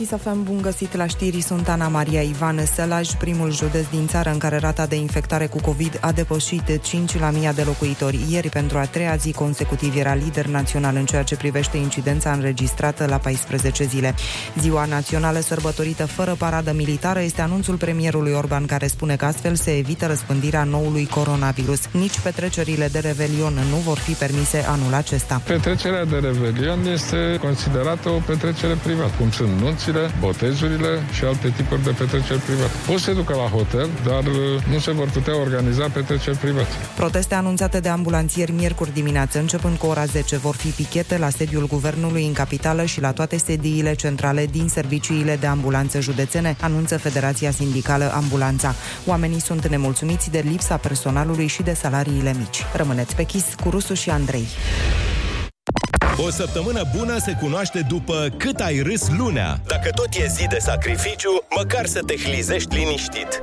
Chisafem, bun găsit la știri, sunt Ana Maria Ivan Sălaj, primul județ din țară în care rata de infectare cu COVID a depășit 5 la mii de locuitori. Ieri, pentru a treia zi consecutiv, era lider național în ceea ce privește incidența înregistrată la 14 zile. Ziua națională sărbătorită fără paradă militară este anunțul premierului Orban care spune că astfel se evită răspândirea noului coronavirus. Nici petrecerile de revelion nu vor fi permise anul acesta. Petrecerea de Revelion este considerată o petrecere privată, cum sunt nunțile, botezurile și alte tipuri de petreceri private. Poți să se ducă la hotel, dar uh, nu se vor putea organiza petreceri private. Proteste anunțate de ambulanțieri miercuri dimineață, începând cu ora 10, vor fi pichete la sediul guvernului în capitală și la toate sediile centrale din serviciile de ambulanță județene, anunță Federația Sindicală Ambulanța. Oamenii sunt nemulțumiți de lipsa personalului și de salariile mici. Rămâneți pe chis cu Rusu și Andrei. O săptămână bună se cunoaște după cât ai râs lunea. Dacă tot e zi de sacrificiu, măcar să te hlizești liniștit.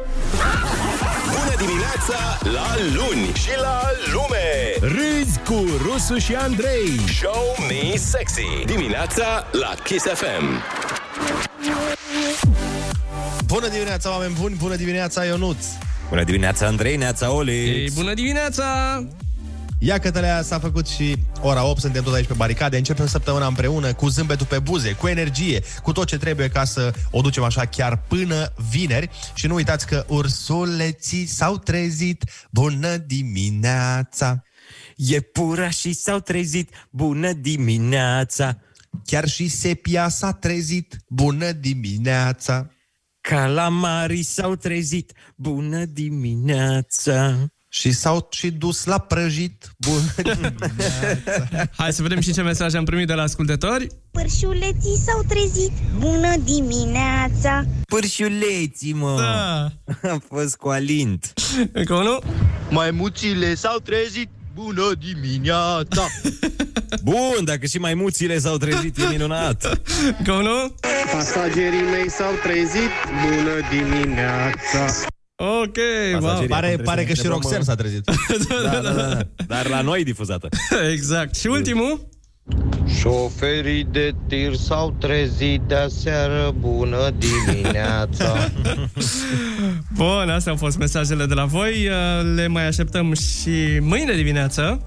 Bună dimineața la luni și la lume! Râzi cu Rusu și Andrei. Show me sexy. Dimineața la Kiss FM. Bună dimineața, oameni buni! Bună dimineața, Ionuț! Bună dimineața, Andrei, neața Oli. Ei, bună dimineața! Ia cătălea s-a făcut și ora 8, suntem tot aici pe baricade, începem săptămâna împreună cu zâmbetul pe buze, cu energie, cu tot ce trebuie ca să o ducem așa chiar până vineri. Și nu uitați că ursuleții s-au trezit, bună dimineața! Iepurașii s-au trezit, bună dimineața! Chiar și sepia s-a trezit, bună dimineața! Calamarii s-au trezit, bună dimineața! Și s-au și dus la prăjit, bună dimineața! [LAUGHS] Hai să vedem și ce mesaj am primit de la ascultători. Părșuleții s-au trezit. Bună dimineața! Pârșuleții, mă! Da. [LAUGHS] Am fost cu alint. Încă unul? Maimuțile s-au trezit. Bună dimineața! [LAUGHS] Bun, dacă și mai muțile s-au trezit, e minunat. Go, nu? Pasagerii mei s-au trezit, bună dimineața! Ok, wow. Pare, pare că și Roxer s-a trezit. [LAUGHS] Da, da, da, da. Dar la noi difuzată. [LAUGHS] Exact. Și ultimul? Șoferii de tir s-au trezit de seară, bună dimineața! [LAUGHS] Bun, astea au fost mesajele de la voi. Uh, Le mai așteptăm și mâine dimineață.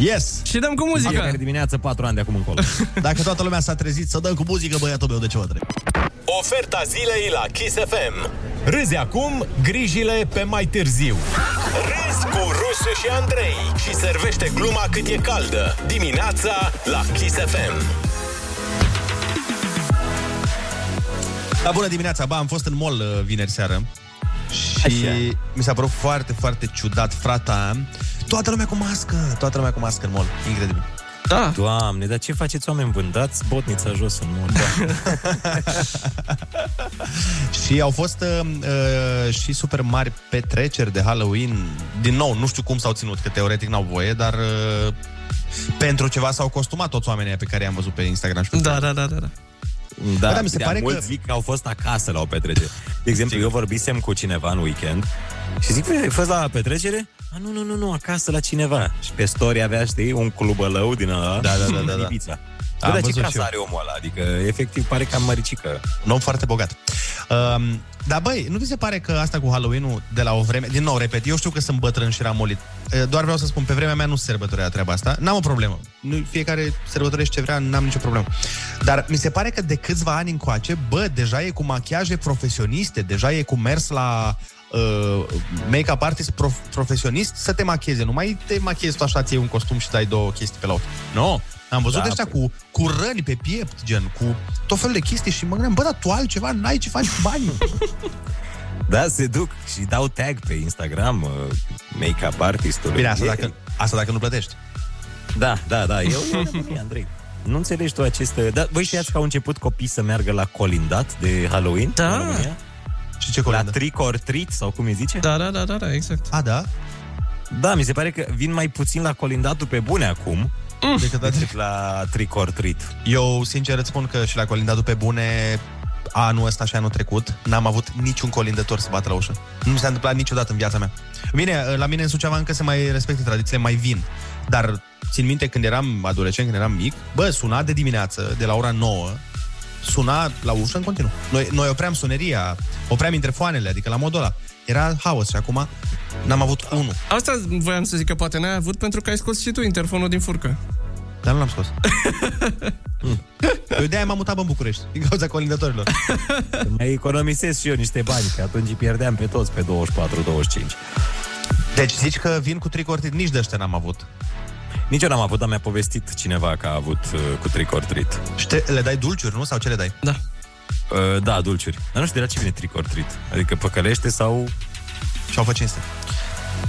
Yes! Și dăm cu muzică. Fiecare dimineață, patru ani de acum încolo. [LAUGHS] Dacă toată lumea s-a trezit să dăm cu muzică, băiatul meu, de ce vă trebuie? Oferta zilei la Kiss FM. Râzi acum, grijile pe mai târziu. Râzi cu Rusu și Andrei și servește gluma cât e caldă. Dimineața la Kiss FM. Da, bună dimineața, ba, am fost în mall uh, vineri seară și Așa. mi s-a părut foarte, foarte ciudat, frata. Toată lumea cu mască, toată lumea cu mască în mall, incredibil. Da. Doamne, dar ce faceți oameni vândați botnița jos în mult? [LAUGHS] Și au fost uh, uh, și super mari petreceri de Halloween. Din nou, nu știu cum s-au ținut, că teoretic n-au voie, dar uh, pentru ceva s-au costumat toți oamenii pe care i-am văzut pe Instagram și pe Da, da, da, da. da. Da, Bă, dar mi se de pare mulți că- zic că au fost acasă la o petrecere. De exemplu, eu vorbisem cu cineva în weekend și zic, "Băi, ai fost la petrecere? A, nu, nu, nu, nu, acasă la cineva. Și pe story avea, știi, un clubălău din ăla. Da, da, da, da, da. Ibiza. Bă, Am dar ce văzut și casă eu. are omul ăla? Adică, efectiv, pare cam măricică. Un om foarte bogat. Um, dar băi, nu vi se pare că asta cu Halloween-ul de la o vreme... Din nou, repet, eu știu că sunt bătrân și ramolit. Uh, Doar vreau să spun, pe vremea mea nu se sărbătorea treaba asta. N-am o problemă. Nu, fiecare sărbătorește ce vrea, n-am nicio problemă. Dar mi se pare că de câțiva ani încoace, bă, deja e cu machiaje profesioniste, deja e cu mers la uh, make-up artist prof- profesionist să te machieze. Nu mai te machiezi tu așa, ți un costum și dai două chestii pe la ochi. Nu. No. Am văzut Da, da, ăștia cu, cu răni pe piept, gen, cu tot felul de chestii și mă gândeam, bă, dar tu altceva n-ai ce faci cu banii. [LAUGHS] Da, se duc și dau tag pe Instagram uh, make-up artistului. Bine, asta E- dacă, asta dacă nu plătești. Da, da, da, eu e o nebunie, Andrei. Nu înțelegi tu aceste... Dar voi știați că au început copii să meargă la colindat de Halloween Da. în România? Și ce La colindat? trick or treat, sau cum îi zice? Da, da, da, da, da, exact. A, da? Da, mi se pare că vin mai puțin la colindatul pe bune acum Decât la decât la trick or treat. Eu, sincer, îți spun că și la colindatul pe bune anul ăsta și anul trecut, n-am avut niciun colindător să bată la ușă. Nu mi s-a întâmplat niciodată în viața mea. Bine, la mine în Suceava încă se mai respectă tradițiile, mai vin. Dar țin minte când eram adolescent, când eram mic, bă, suna de dimineață, de la ora 9, suna la ușă în continuu. Noi, noi opream suneria, opream interfoanele, adică la modul ăla. Era haos și acum n-am avut unul. Asta voiam să zic că poate n-ai avut pentru că ai scos și tu interfonul din furcă. Dar nu l-am scos. [LAUGHS] Eu de-aia m-am mutat în București, din cauza colindătorilor. [LAUGHS] Mai economisesc și eu niște bani, că atunci îi pierdeam pe toți pe 24-25. Deci zici că vin cu tricortit, nici de ăștia n-am avut. Nici eu n-am avut, dar mi-a povestit cineva că a avut uh, cu trick or treat. Și te, le dai dulciuri, nu? Sau ce le dai? Da. Uh, da, dulciuri. Dar nu știu de la ce vine trick or treat. Adică păcălește sau... Și-au fă cinste.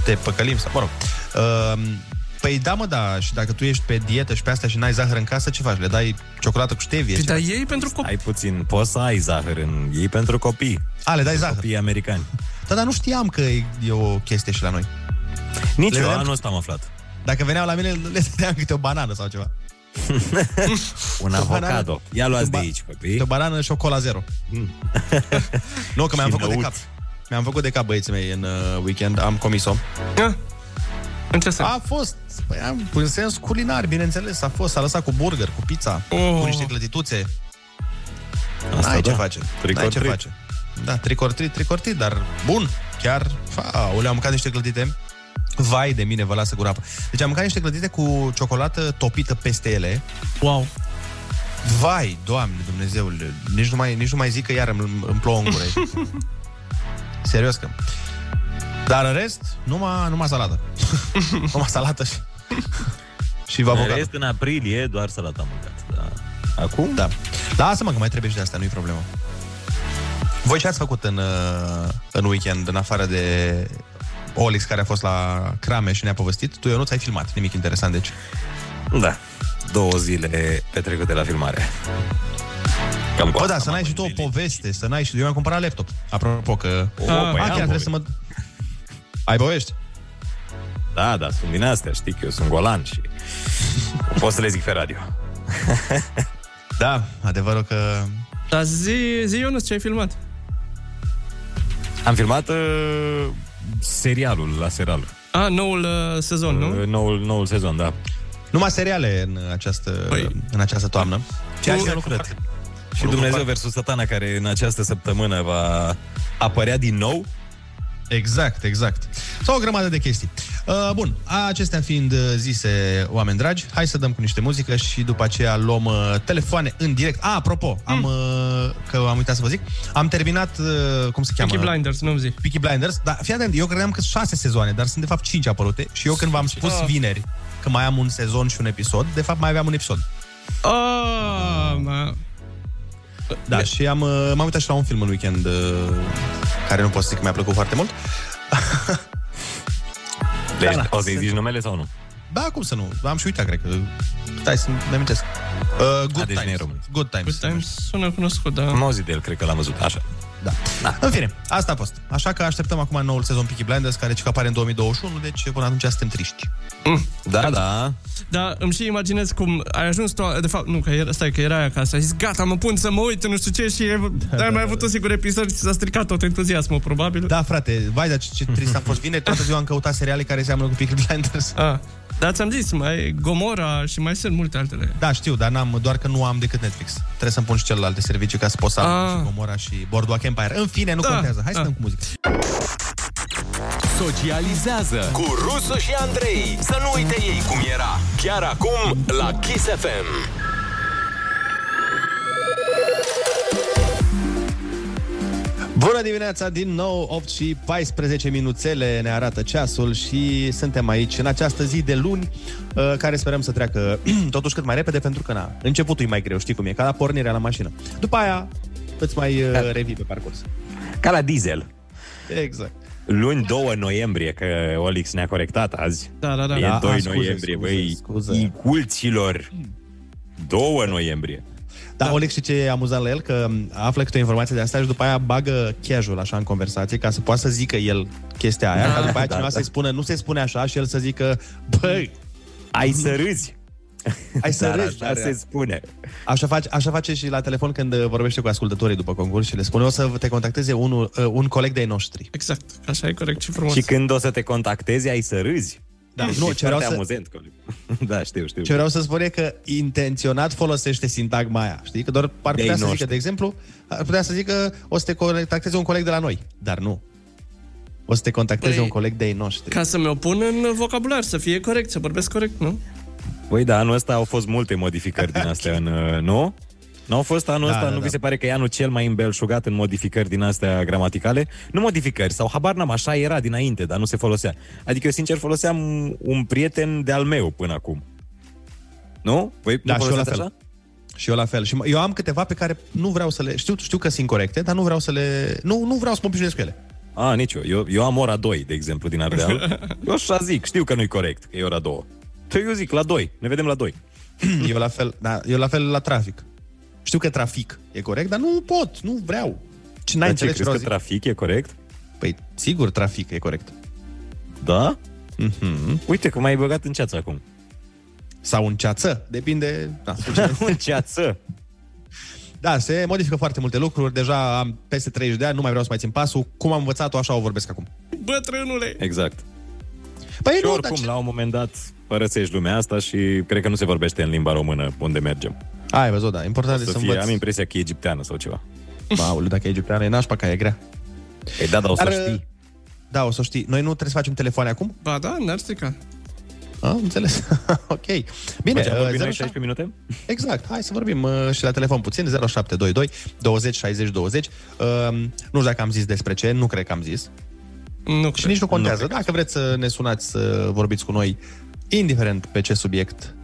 Te păcălim sau, mă rog. Uh, păi da, mă, da, și dacă tu ești pe dietă și pe astea și n-ai zahăr în casă, ce faci? Le dai ciocolată cu stevie? Păi, Ce dar faci? ei pentru copii. Ai puțin, poți să ai zahăr în ei pentru copii. A, le dai zahăr. Copii americani. Da, dar nu știam că e, e o chestie și la noi. Nici Le eu, vedeam- anul ăsta am aflat. Dacă veneau la mine, le dădeam câte o banană sau ceva. [LAUGHS] Un O avocado. banană- Ia luați o de ba- aici, copii. O banană și o cola zero. [LAUGHS] nu, că mi-am Și făcut de năut. cap. Mi-am făcut de cap băieții mei în uh, weekend, am comis-o. Ah, În ce sens? A fost, păi, am, în sens culinar, bineînțeles, a fost, s-a lăsat cu burger, cu pizza, Oh. cu niște clătituțe. Asta N-ai da. ce face. Trick N-ai or ce treat. face. Da, tricortrit, tricortrit, dar bun, chiar, fa, le-am mâncat niște clătite. Vai de mine, vă lasă gura apă. Deci am mâncat niște clătite cu ciocolată topită peste ele. Wow. Vai, Doamne Dumnezeule, nici nu mai, nici nu mai zic că iar îmi, îmi plouă în gură. [LAUGHS] Serios că. Dar în rest, numai, numai salată. [LAUGHS] numai salată și... și În avocado. rest, în aprilie, doar salata am mâncat. Da. Acum? Da. Lasă-mă că mai trebuie și de asta, nu-i problemă. Voi ce ați făcut în, uh, în weekend, în afară de Olix, care a fost la Crame și ne-a povestit? Tu, eu nu ți-ai filmat nimic interesant, deci... Da. Două zile petrecute la filmare. Cam cu Bă, asta da, să m-am n-ai și tu o învelit. poveste, să n-ai și... Eu mi-am cumpărat laptop, apropo că... O, păi ah, am chiar trebuie să mă... Ai povești? Da, da, sunt din astea, știi că eu sunt golan și pot să le zic pe radio. [LAUGHS] Da, adevărul că... Dar zi, zi Ionuț, ce ai filmat? Am filmat uh, serialul la serial. A, noul uh, sezon, nu? Uh, noul, noul sezon, da. Numai seriale în această, păi, în această toamnă. Ceea ce nu cred. Și Dumnezeu versus Satana, care în această săptămână va apărea din nou. Exact, exact. Sau o grămadă de chestii. Uh, bun, acestea fiind uh, zise, oameni dragi, hai să dăm cu niște muzică și după aceea luăm uh, telefoane în direct. Ah, apropo, am, Hmm. uh, că am uitat să vă zic, am terminat, uh, cum se cheamă? Peaky Blinders, nu-mi zi. Peaky Blinders, dar fii atent, eu credeam că sunt șase sezoane, dar sunt de fapt cinci apărute și eu când v-am spus Ah. vineri că mai am un sezon și un episod, de fapt mai aveam un episod. Ah, ma... Da, și am, uh, m-am uitat și la un film în weekend uh, care nu pot să zic că mi-a plăcut foarte mult. [LAUGHS] Deci, da. o să-i zici numele sau nu? Da, cum să nu? Am și uitat, cred că. Stai să-mi amintesc. Uh, good, deci nu e times. român. good Times. Good Times sună cunoscut, da. Am auzit de el, cred că l-am văzut, așa. Da. da. În fine, asta a fost. Așa că așteptăm acum noul sezon Peaky Blinders, care ce că apare în 2021, deci până atunci suntem triști. Da, da. Da, îmi și imaginez cum ai ajuns tu, de fapt, nu, că era, stai, că era aia acasă, ai zis, gata, mă pun să mă uit, nu știu ce, și da, dar ai mai avut un singur episod și s-a stricat tot entuziasmul, probabil. Da, frate, vai, dar ce, ce trist a fost. Vine toată ziua am căutat seriale care seamănă cu Peaky Blinders. Ah, da, ți-am zis, mai e Gomora și mai sunt multe altele. Da, știu, dar n-am, doar că nu am decât Netflix. Trebuie să-mi pun și celelalte servicii ca să pot să am Ah. și Gomora și Boardwalk Empire. În fine, nu Da. contează. Hai să Ah. dăm cu muzică. Socializează cu Rusu și Andrei. Să nu uite ei cum era. Chiar acum la Kiss FM. Bună dimineața din nou, 8 și 14 minuțele ne arată ceasul și suntem aici în această zi de luni, uh, care sperăm să treacă [CLEARS THROAT] totuși cât mai repede, pentru că na, începutul e mai greu, știi cum e, ca la pornirea la mașină. După aia îți mai uh, revii pe parcurs. Ca la diesel. Exact. Luni 2 noiembrie, că Olix ne-a corectat azi. Da, da, da. E Da, 2 a, scuze, noiembrie, scuze, băi, scuze. inculților. 2 noiembrie. Da, Oleg, știi ce e amuzant la el? Că află câte o informație de asta și după aia bagă casual așa în conversație ca să poată să zică el chestia aia, Da, ca după aia da, cineva da. să-i spună, nu se spune așa și el să zică, băi, Ai să râzi. Ai să Dar râzi. așa dar- se spune. Așa face, așa face și la telefon când uh, vorbește cu ascultătorii după concurs și le spune o să te contacteze unul, uh, un coleg de-ai noștri. Exact, așa e corect și frumos. Și când o să te contactezi, ai să râzi. Da, E nu, ce vreau foarte să- amuzant. coleg. [LAUGHS] da, știu, știu. Ce vreau să spun e că intenționat folosește sintagma aia, știi? Că doar ar putea De-ai să zică, noștri. de exemplu, ar putea să zică o să te contacteze un coleg de la noi, dar nu. O să te contacteze Păi, un coleg de-ai noștri. Ca să mi-o pun în vocabular, să fie corect, să vorbesc corect, nu? Băi, da, anul ăsta au fost multe modificări din astea în... uh, Nu? Nu au fost anul Da, ăsta? da, nu da. vi se pare că e anul cel mai îmbelșugat în modificări din astea gramaticale? Nu modificări, sau habar n-am, așa era dinainte, dar nu se folosea. Adică eu, sincer, foloseam un prieten de-al meu până acum. Nu? Voi Da, nu și eu la foloseați fel. așa? Și eu la fel. Și m- eu am câteva pe care nu vreau să le... Știu, știu că sunt corecte, dar nu vreau să le... Nu, nu vreau să mă obișnuiesc cu ele. A, nici eu. eu. Eu am ora 2, de exemplu, din Ardeal. [LAUGHS] Eu așa zic, știu că nu-i corect, că e ora 2. Păi eu zic, la 2, ne vedem la 2. eu la fel, da, eu la fel la trafic. Știu că trafic e corect, dar nu pot, nu vreau. Ce n-ai Dar ce, înțeles crezi vreau că zic? trafic e corect? Păi, sigur, trafic e corect. Da? Mm-hmm. Uite că m-ai băgat în ceață acum. Sau în ceață, depinde... Da, [LAUGHS] în ceață. Da, se modifică foarte multe lucruri. Deja am peste 30 de ani, nu mai vreau să mai țin pasul. Cum am învățat-o, așa o vorbesc acum. Bătrânule! Exact. Păi și nu, oricum, dar ce- la un moment dat, părăsești lumea asta și cred că nu se vorbește în limba română unde mergem. Ai văzut, da. Important O e să să fie, învăț. am impresia că e egipteană sau ceva. [LAUGHS] Aoleu, dacă e egipteană, e nașpa ca e grea. Ei, da, dar o să Dar, știi. Da, o să știi. Noi nu trebuie să facem telefoane acum? Ba da, n-ar strica. Am înțeles. [LAUGHS] ok. Bine, Bine, am vorbit uh, noi 07 16 minute? Exact. Hai să vorbim uh, și la telefon puțin. 0722 20 60 20. Uh, nu știu dacă am zis despre ce, nu cred că am zis. Nu și nici nu contează. Dacă vreți să ne sunați să vorbiți cu noi, indiferent pe ce subiect,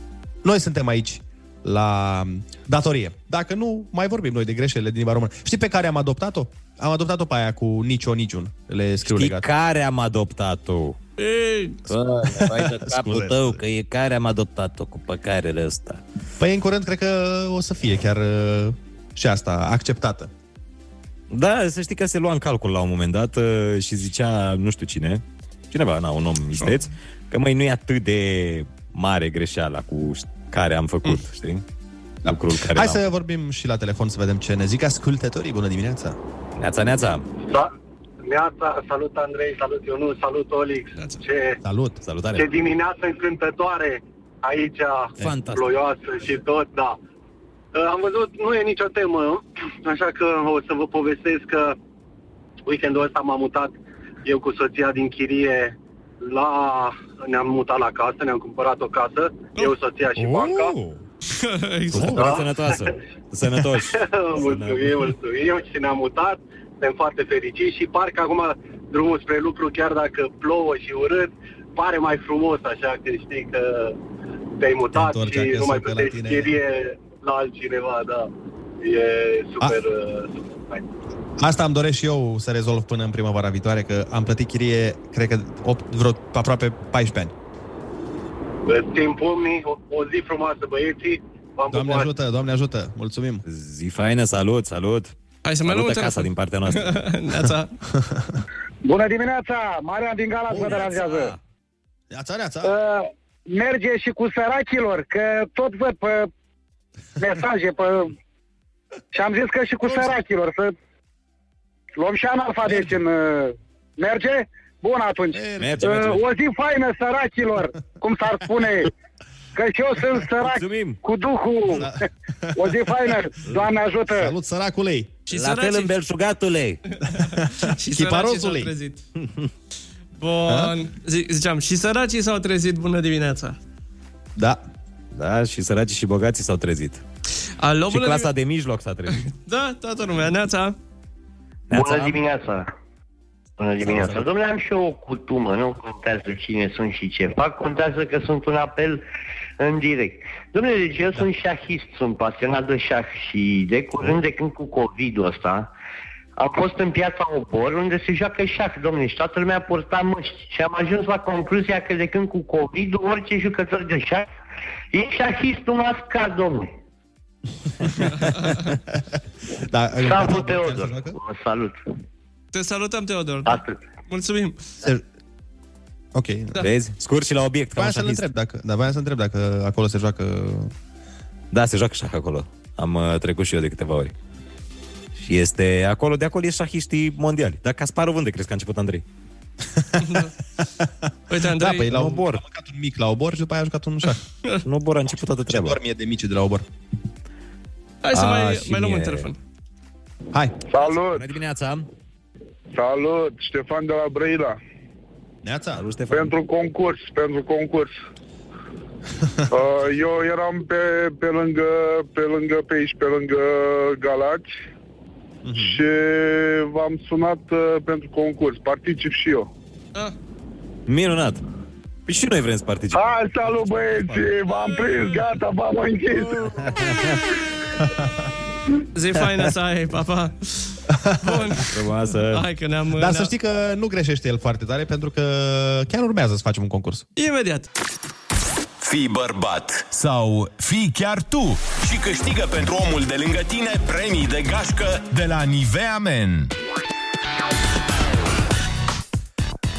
noi suntem aici la datorie. Dacă nu, mai vorbim noi de greșelile din limba română. Știi pe care am adoptat-o? Am adoptat-o pe aia cu nicio, niciun. Le scriu Știi legat. care am adoptat-o? Ei, Bă, hai de [LAUGHS] capul Scuze, tău, scuze. că e care am adoptat-o cu păcarele ăsta. Păi în curând cred că o să fie chiar uh, și asta acceptată. Da, să știi că se lua în calcul la un moment dat uh, și zicea, nu știu cine, cineva, na, un om isteț, că măi, nu e atât de mare greșeala cu care am făcut, știi? Lucrul care Hai l-am să vorbim și la telefon să vedem ce ne zic ascultătorii. Bună dimineața! Neața, neața! Da. Neața, salut Andrei, salut Ionut, salut Olix. Ce, Salut! Salutare! ce dimineață încântătoare aici, Fantastic. ploioasă și tot, da. Uh, Am văzut, nu e nicio temă, așa că o să vă povestesc că weekendul ăsta m-am mutat eu cu soția din chirie la... ne-am mutat la casă, ne-am cumpărat o casă, eu, soția și banca. [LAUGHS] Exact. Da. Sănătoasă! Sănătoși! [LAUGHS] mulțumim, mulțumim și ne-am mutat. Suntem foarte fericiți și parcă acum drumul spre lucru, chiar dacă plouă și urât, pare mai frumos așa că știi că te-ai mutat întorci și acasă nu mai pe la plătești tine. chirie la altcineva, da. E super, uh, super fain. Asta îmi doresc și eu să rezolv până în primăvara viitoare, că am plătit chirie, cred că 8, vreo aproape 14 ani. Îți țin pumnii, o, o zi frumoasă băieții. V-am Doamne pupat. ajută, Doamne ajută! Mulțumim! Zi faină, salut, salut! Hai să mai luăm Salută un casa telefon. din partea noastră. [LAUGHS] Neața. [LAUGHS] Bună dimineața! Marian din Galați vă deranjează. Neața, neața! Uh, merge și cu săracilor, că tot văd pe mesaje, pe... Și am zis că și cu săracilor, să luăm și analfabeti în... uh, Merge? Bun atunci. Merge, Uh, merge. O zi faină săracilor, cum s-ar spune. Că și eu sunt sărac Mulțumim. cu duhul. O zi faină, Doamne ajută! Salut, săracului! Și La fel săracii- în belșugatule! [LAUGHS] și săracii s-au Chiparosului. trezit. Bun. Zi- Ziceam, și săracii s-au trezit. Bună dimineața. Da. Da, și săracii și bogații s-au trezit. Alo, Și bună clasa dimineața. de mijloc s-a trezit. [LAUGHS] Da, toată lumea. Neața. Neața. Bună dimineața! Bună dimineața! Domnule, am și eu o cutumă, nu contează cine sunt și ce fac, contează că sunt un apel în direct. Domnule, deci eu sunt șahist, sunt pasionat de șah și de curând de când cu COVID-ul ăsta, am fost în piața Opor, unde se joacă șah, domnule, și toată lumea purta măști. Și am ajuns la concluzia că de când cu COVID-ul, orice jucător de șah e șahist un ascar, domnule. [LAUGHS] Da, Salut, Teodor. Vă salut. Te salutăm, Teodor. Atât. Mulțumim. Se... Ok. Da. Vezi? Scurt și la obiect, ca Voiam un să-l șahist. întreb dacă, da, voiam să întreb dacă acolo se joacă... Da, se joacă șah acolo. Am uh, trecut și eu de câteva ori. Și este acolo, de acolo e șahiștii mondiali. Dar Kasparov unde crezi că a început Andrei? [LAUGHS] Uite, Da, Andrei, păi la Obor. obor. A jucat un mic la obor și după aia a jucat un șah. [LAUGHS] Nu, Bor a început toată Ce treaba. doar mie de mici de la obor. hai să A, mai, și mai luăm mie. un telefon. Hai, Salut! Bună dimineața! Salut! Ștefan de la Brăila. Neața. Salut, Ștefan! Pentru concurs, pentru concurs. [LAUGHS] Uh, Eu eram pe, pe lângă, pe lângă, pe aici, pe lângă Galați și v-am sunat uh, pentru concurs. Particip și eu. Ah, Minunat! Păi și noi vrem să participăm. Hai, salut băieți! V-am prins, gata, v-am închis! [LAUGHS] zi faină să ai, papa. Bun. Frumoasă! Hai că ne-am... Dar ne-am... să știi că nu greșește el foarte tare, pentru că chiar urmează să facem un concurs. Imediat. Fii bărbat sau fii chiar tu și câștigă pentru omul de lângă tine premii de gașcă de la Nivea Men.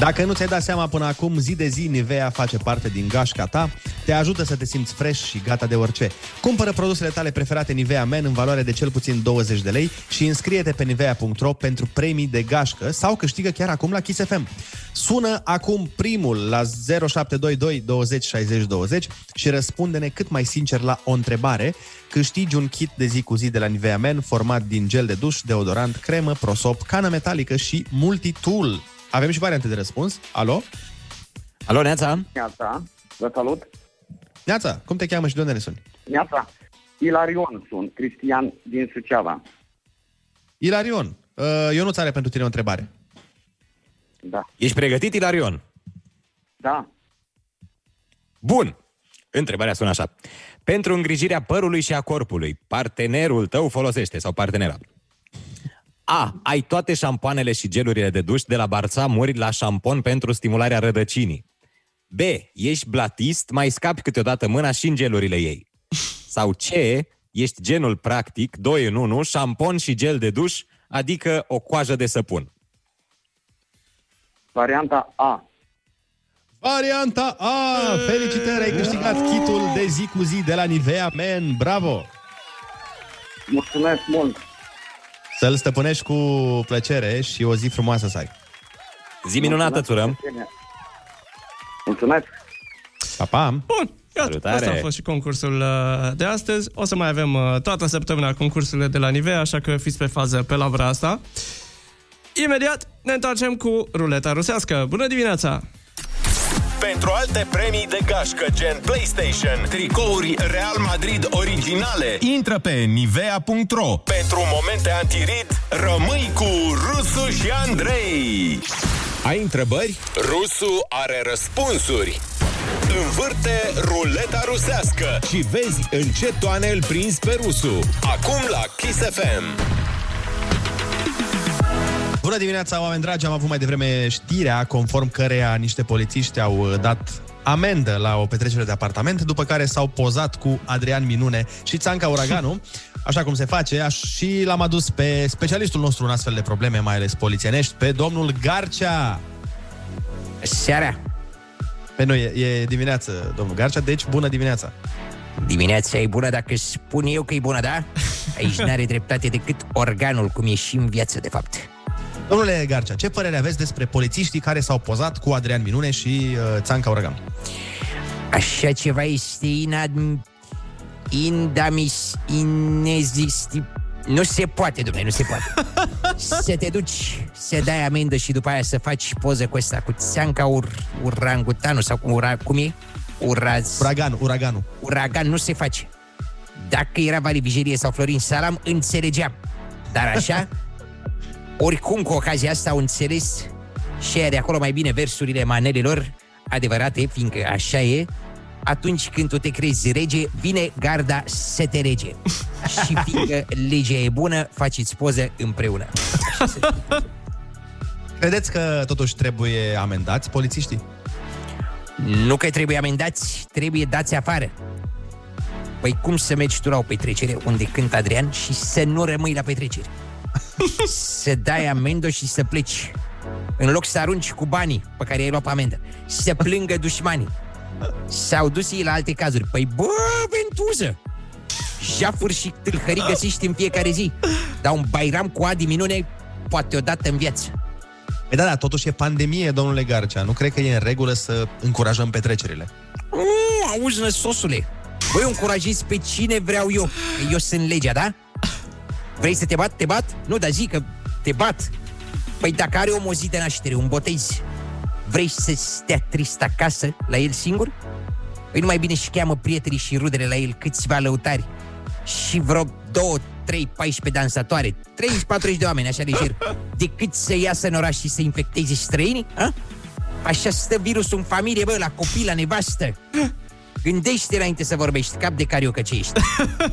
Dacă nu ți-ai dat seama până acum, zi de zi Nivea face parte din gașca ta, te ajută să te simți fresh și gata de orice. Cumpără produsele tale preferate Nivea Men în valoare de cel puțin 20 de lei și înscrie-te pe nivea.ro pentru premii de gașcă sau câștigă chiar acum la Kiss FM. Sună acum primul la 0722 20 60 20 și răspunde-ne cât mai sincer la o întrebare. Câștigi un kit de zi cu zi de la Nivea Men format din gel de duș, deodorant, cremă, prosop, cană metalică și multitool. Avem și variante de răspuns. Alo? Alo, Neața? Neața, vă salut. Neața, cum te cheamă și de unde ne suni? Neața, Ilarion sunt, Cristian din Suceava. Ilarion, uh, eu nu are pentru tine o întrebare. Da. Ești pregătit, Ilarion? Da. Bun! Întrebarea sună așa. Pentru îngrijirea părului și a corpului, partenerul tău folosește sau partenera A. Ai toate șampoanele și gelurile de duș de la Barțamuri la șampon pentru stimularea rădăcinii. B. Ești blatist, mai scapi câteodată mâna și în gelurile ei. Sau C. Ești genul practic, 2 în 1, șampon și gel de duș, adică o coajă de săpun. Varianta A. Varianta A! Felicitări, ai câștigat kitul de zi cu zi de la Nivea Men. Bravo! Mulțumesc mult! Să-l stăpânești cu plăcere și o zi frumoasă să ai. Zi minunată, Turăm! Mulțumesc! Pa, pa! Bun, gata. Salutare. Asta a fost și concursul uh, de astăzi. O să mai avem uh, toată săptămâna concursurile de la Nivea, așa că fiți pe fază pe lavra asta. Imediat ne întoarcem cu ruleta rusească. Bună dimineața! Pentru alte premii de gașcă, gen PlayStation, tricouri Real Madrid originale, intră pe nivea.ro. Pentru momente antirid, rămâi cu Rusu și Andrei. Ai întrebări? Rusu are răspunsuri. Învârte ruleta rusească și vezi în ce toane îl prinzi pe Rusu. Acum la Kiss FM. Bună dimineața, oameni dragi! Am avut mai devreme știrea conform căreia niște polițiști au uh, dat amendă la o petrecere de apartament, după care s-au pozat cu Adrian Minune și Țanca Uraganu, [LAUGHS] așa cum se face, aș, și l-am adus pe specialistul nostru în astfel de probleme, mai ales polițienești, pe domnul Garcea. Seara! Pe noi e, e dimineață, domnul Garcea, deci bună dimineața! Dimineața e bună dacă spun eu că e bună, da? [LAUGHS] Aici n-are dreptate decât organul, cum e și în viață, de fapt. Domnule Garcea, ce părere aveți despre polițiștii care s-au pozat cu Adrian Minune și uh, Țanca Uraganu? Așa ceva este inad... Indamis... Inezisti... Nu se poate, domnule, nu se poate. [LAUGHS] Să te duci, să dai amendă și după aia să faci poză cu ăsta, cu țeanca ur, urangutanu sau cu ura, cum e? Uraz... Uragan, uraganu. Uragan nu se face. Dacă era Vali Vigerie sau Florin Salam, înțelegeam. Dar așa, [LAUGHS] oricum cu ocazia asta au înțeles și aia de acolo mai bine versurile manelilor adevărate, fiindcă așa e, atunci când tu te crezi rege, vine garda să te rege. [LAUGHS] și fiindcă legea e bună, faceți poză împreună. Credeți că totuși trebuie amendați polițiștii? Nu că trebuie amendați, trebuie dați afară. Păi cum să mergi tu la o petrecere unde cântă Adrian și să nu rămâi la petrecere? Să dai amendă și să pleci. În loc să arunci cu banii pe care ai luat pe amendă. Să plângă dușmanii. S-au dus ei la alte cazuri. Păi bă, ventuză! Jafuri și tâlhării găsești în fiecare zi. Dar un bairam cu Adi Minune poate odată în viață. Păi da, da, totuși e pandemie, domnule Garcea. Nu cred că e în regulă să încurajăm petrecerile. Mm, auzi, năsosule, Băi, încurajezi pe cine vreau eu. Că eu sunt legea, da? Vrei să te bat? Te bat? Nu, dar zic că te bat. Păi dacă are om o zi de naștere, un botez, vrei să stea trist acasă la el singur? Păi nu mai bine și cheamă prietenii și rudele la el câțiva lăutari și vreo două, trei, 14 dansatoare, 30-40 de oameni, așa lejer, decât să iasă în oraș și să infecteze străinii? A? Așa stă virusul în familie, bă, la copii, la nevastă. Gândește înainte să vorbești, cap de cariocă ce ești.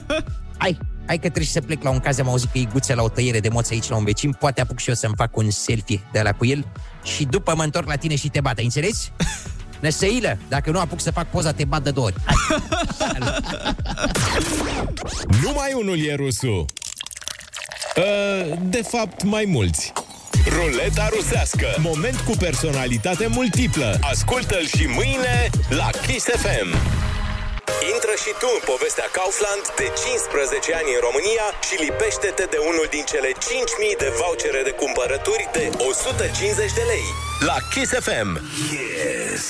[LAUGHS] Hai, hai că trebuie să plec la un caz, am auzit că e guță la o tăiere de moț aici la un vecin, poate apuc și eu să-mi fac un selfie de la cu el și după mă întorc la tine și te bat, ai înțeles? [LAUGHS] Năsăilă, dacă nu apuc să fac poza, te bat de două ori. Hai. [LAUGHS] Numai unul e rusul. Uh, de fapt, mai mulți. Ruleta rusească. Moment cu personalitate multiplă. Ascultă-l și mâine la Kiss FM. Intră și tu în povestea Kaufland de 15 ani în România și lipește-te de unul din cele 5.000 de vouchere de cumpărături de 150 de lei. La Kiss FM. Yes.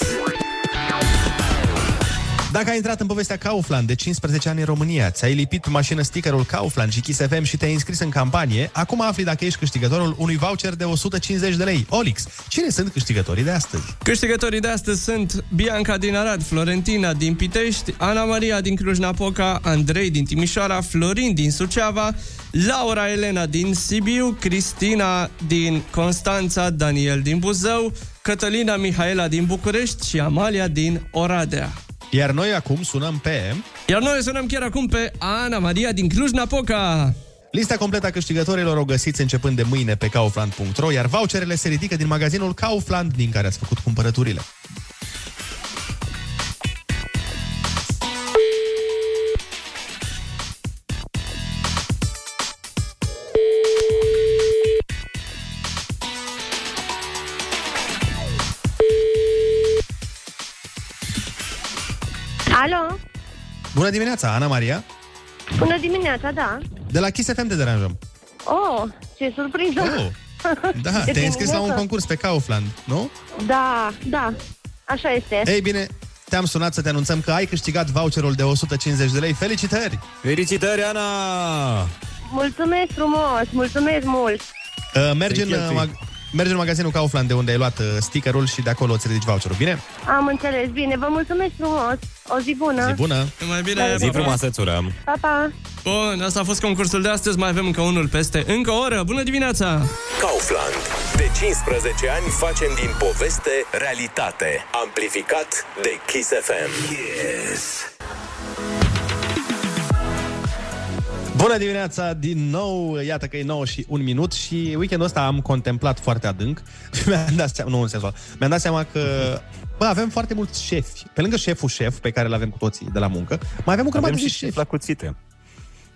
Dacă ai intrat în povestea Kaufland de 15 ani în România, ți-ai lipit pe mașină stickerul Kaufland și Kiss FM și te-ai înscris în campanie, acum afli dacă ești câștigătorul unui voucher de 150 de lei. Olix, cine sunt câștigătorii de astăzi? Câștigătorii de astăzi sunt Bianca din Arad, Florentina din Pitești, Ana Maria din Cluj-Napoca, Andrei din Timișoara, Florin din Suceava, Laura Elena din Sibiu, Cristina din Constanța, Daniel din Buzău, Cătălina Mihaela din București și Amalia din Oradea. Iar noi acum sunăm pe... Iar noi sunăm chiar acum pe Ana Maria din Cluj-Napoca. Lista completă a câștigătorilor o găsiți începând de mâine pe kaufland.ro, iar voucherele se ridică din magazinul Kaufland din care ați făcut cumpărăturile. Bună dimineața, Ana Maria. Bună dimineața, da. De la Kiss FM te deranjăm. Oh, ce surpriză! Oh. Da, De [LAUGHS] te-ai înscris la un dimineață. concurs pe Kaufland, nu? Da, da, așa este. Ei bine, te-am sunat să te anunțăm că ai câștigat voucherul de 150 de lei. Felicitări! Felicitări, Ana! Mulțumesc frumos, mulțumesc mult. Uh, mergi, în, Te cheltui. mag- mergi în magazinul Kaufland de unde ai luat uh, stickerul și de acolo îți ridici voucherul, bine? Am înțeles, bine, vă mulțumesc frumos. O zi bună. Zi bună! Mai bine, Zi frumoasă, țură! Pa, pa. Bun, asta a fost concursul de astăzi, mai avem încă unul peste încă o oră. Bună dimineața! Kaufland. De 15 ani facem din poveste realitate. Amplificat de Kiss FM. Yes. Bună dimineața din nou, iată că e 9 și un minut și weekendul ăsta am contemplat foarte adânc și [LAUGHS] mi-am dat seama, nu în sensul ăla, mi-am dat seama că bă, avem foarte mulți șefi. Pe lângă șeful șef pe care îl avem cu toții de la muncă, mai avem o grămadă Avem de și șefi. șef la cuțite.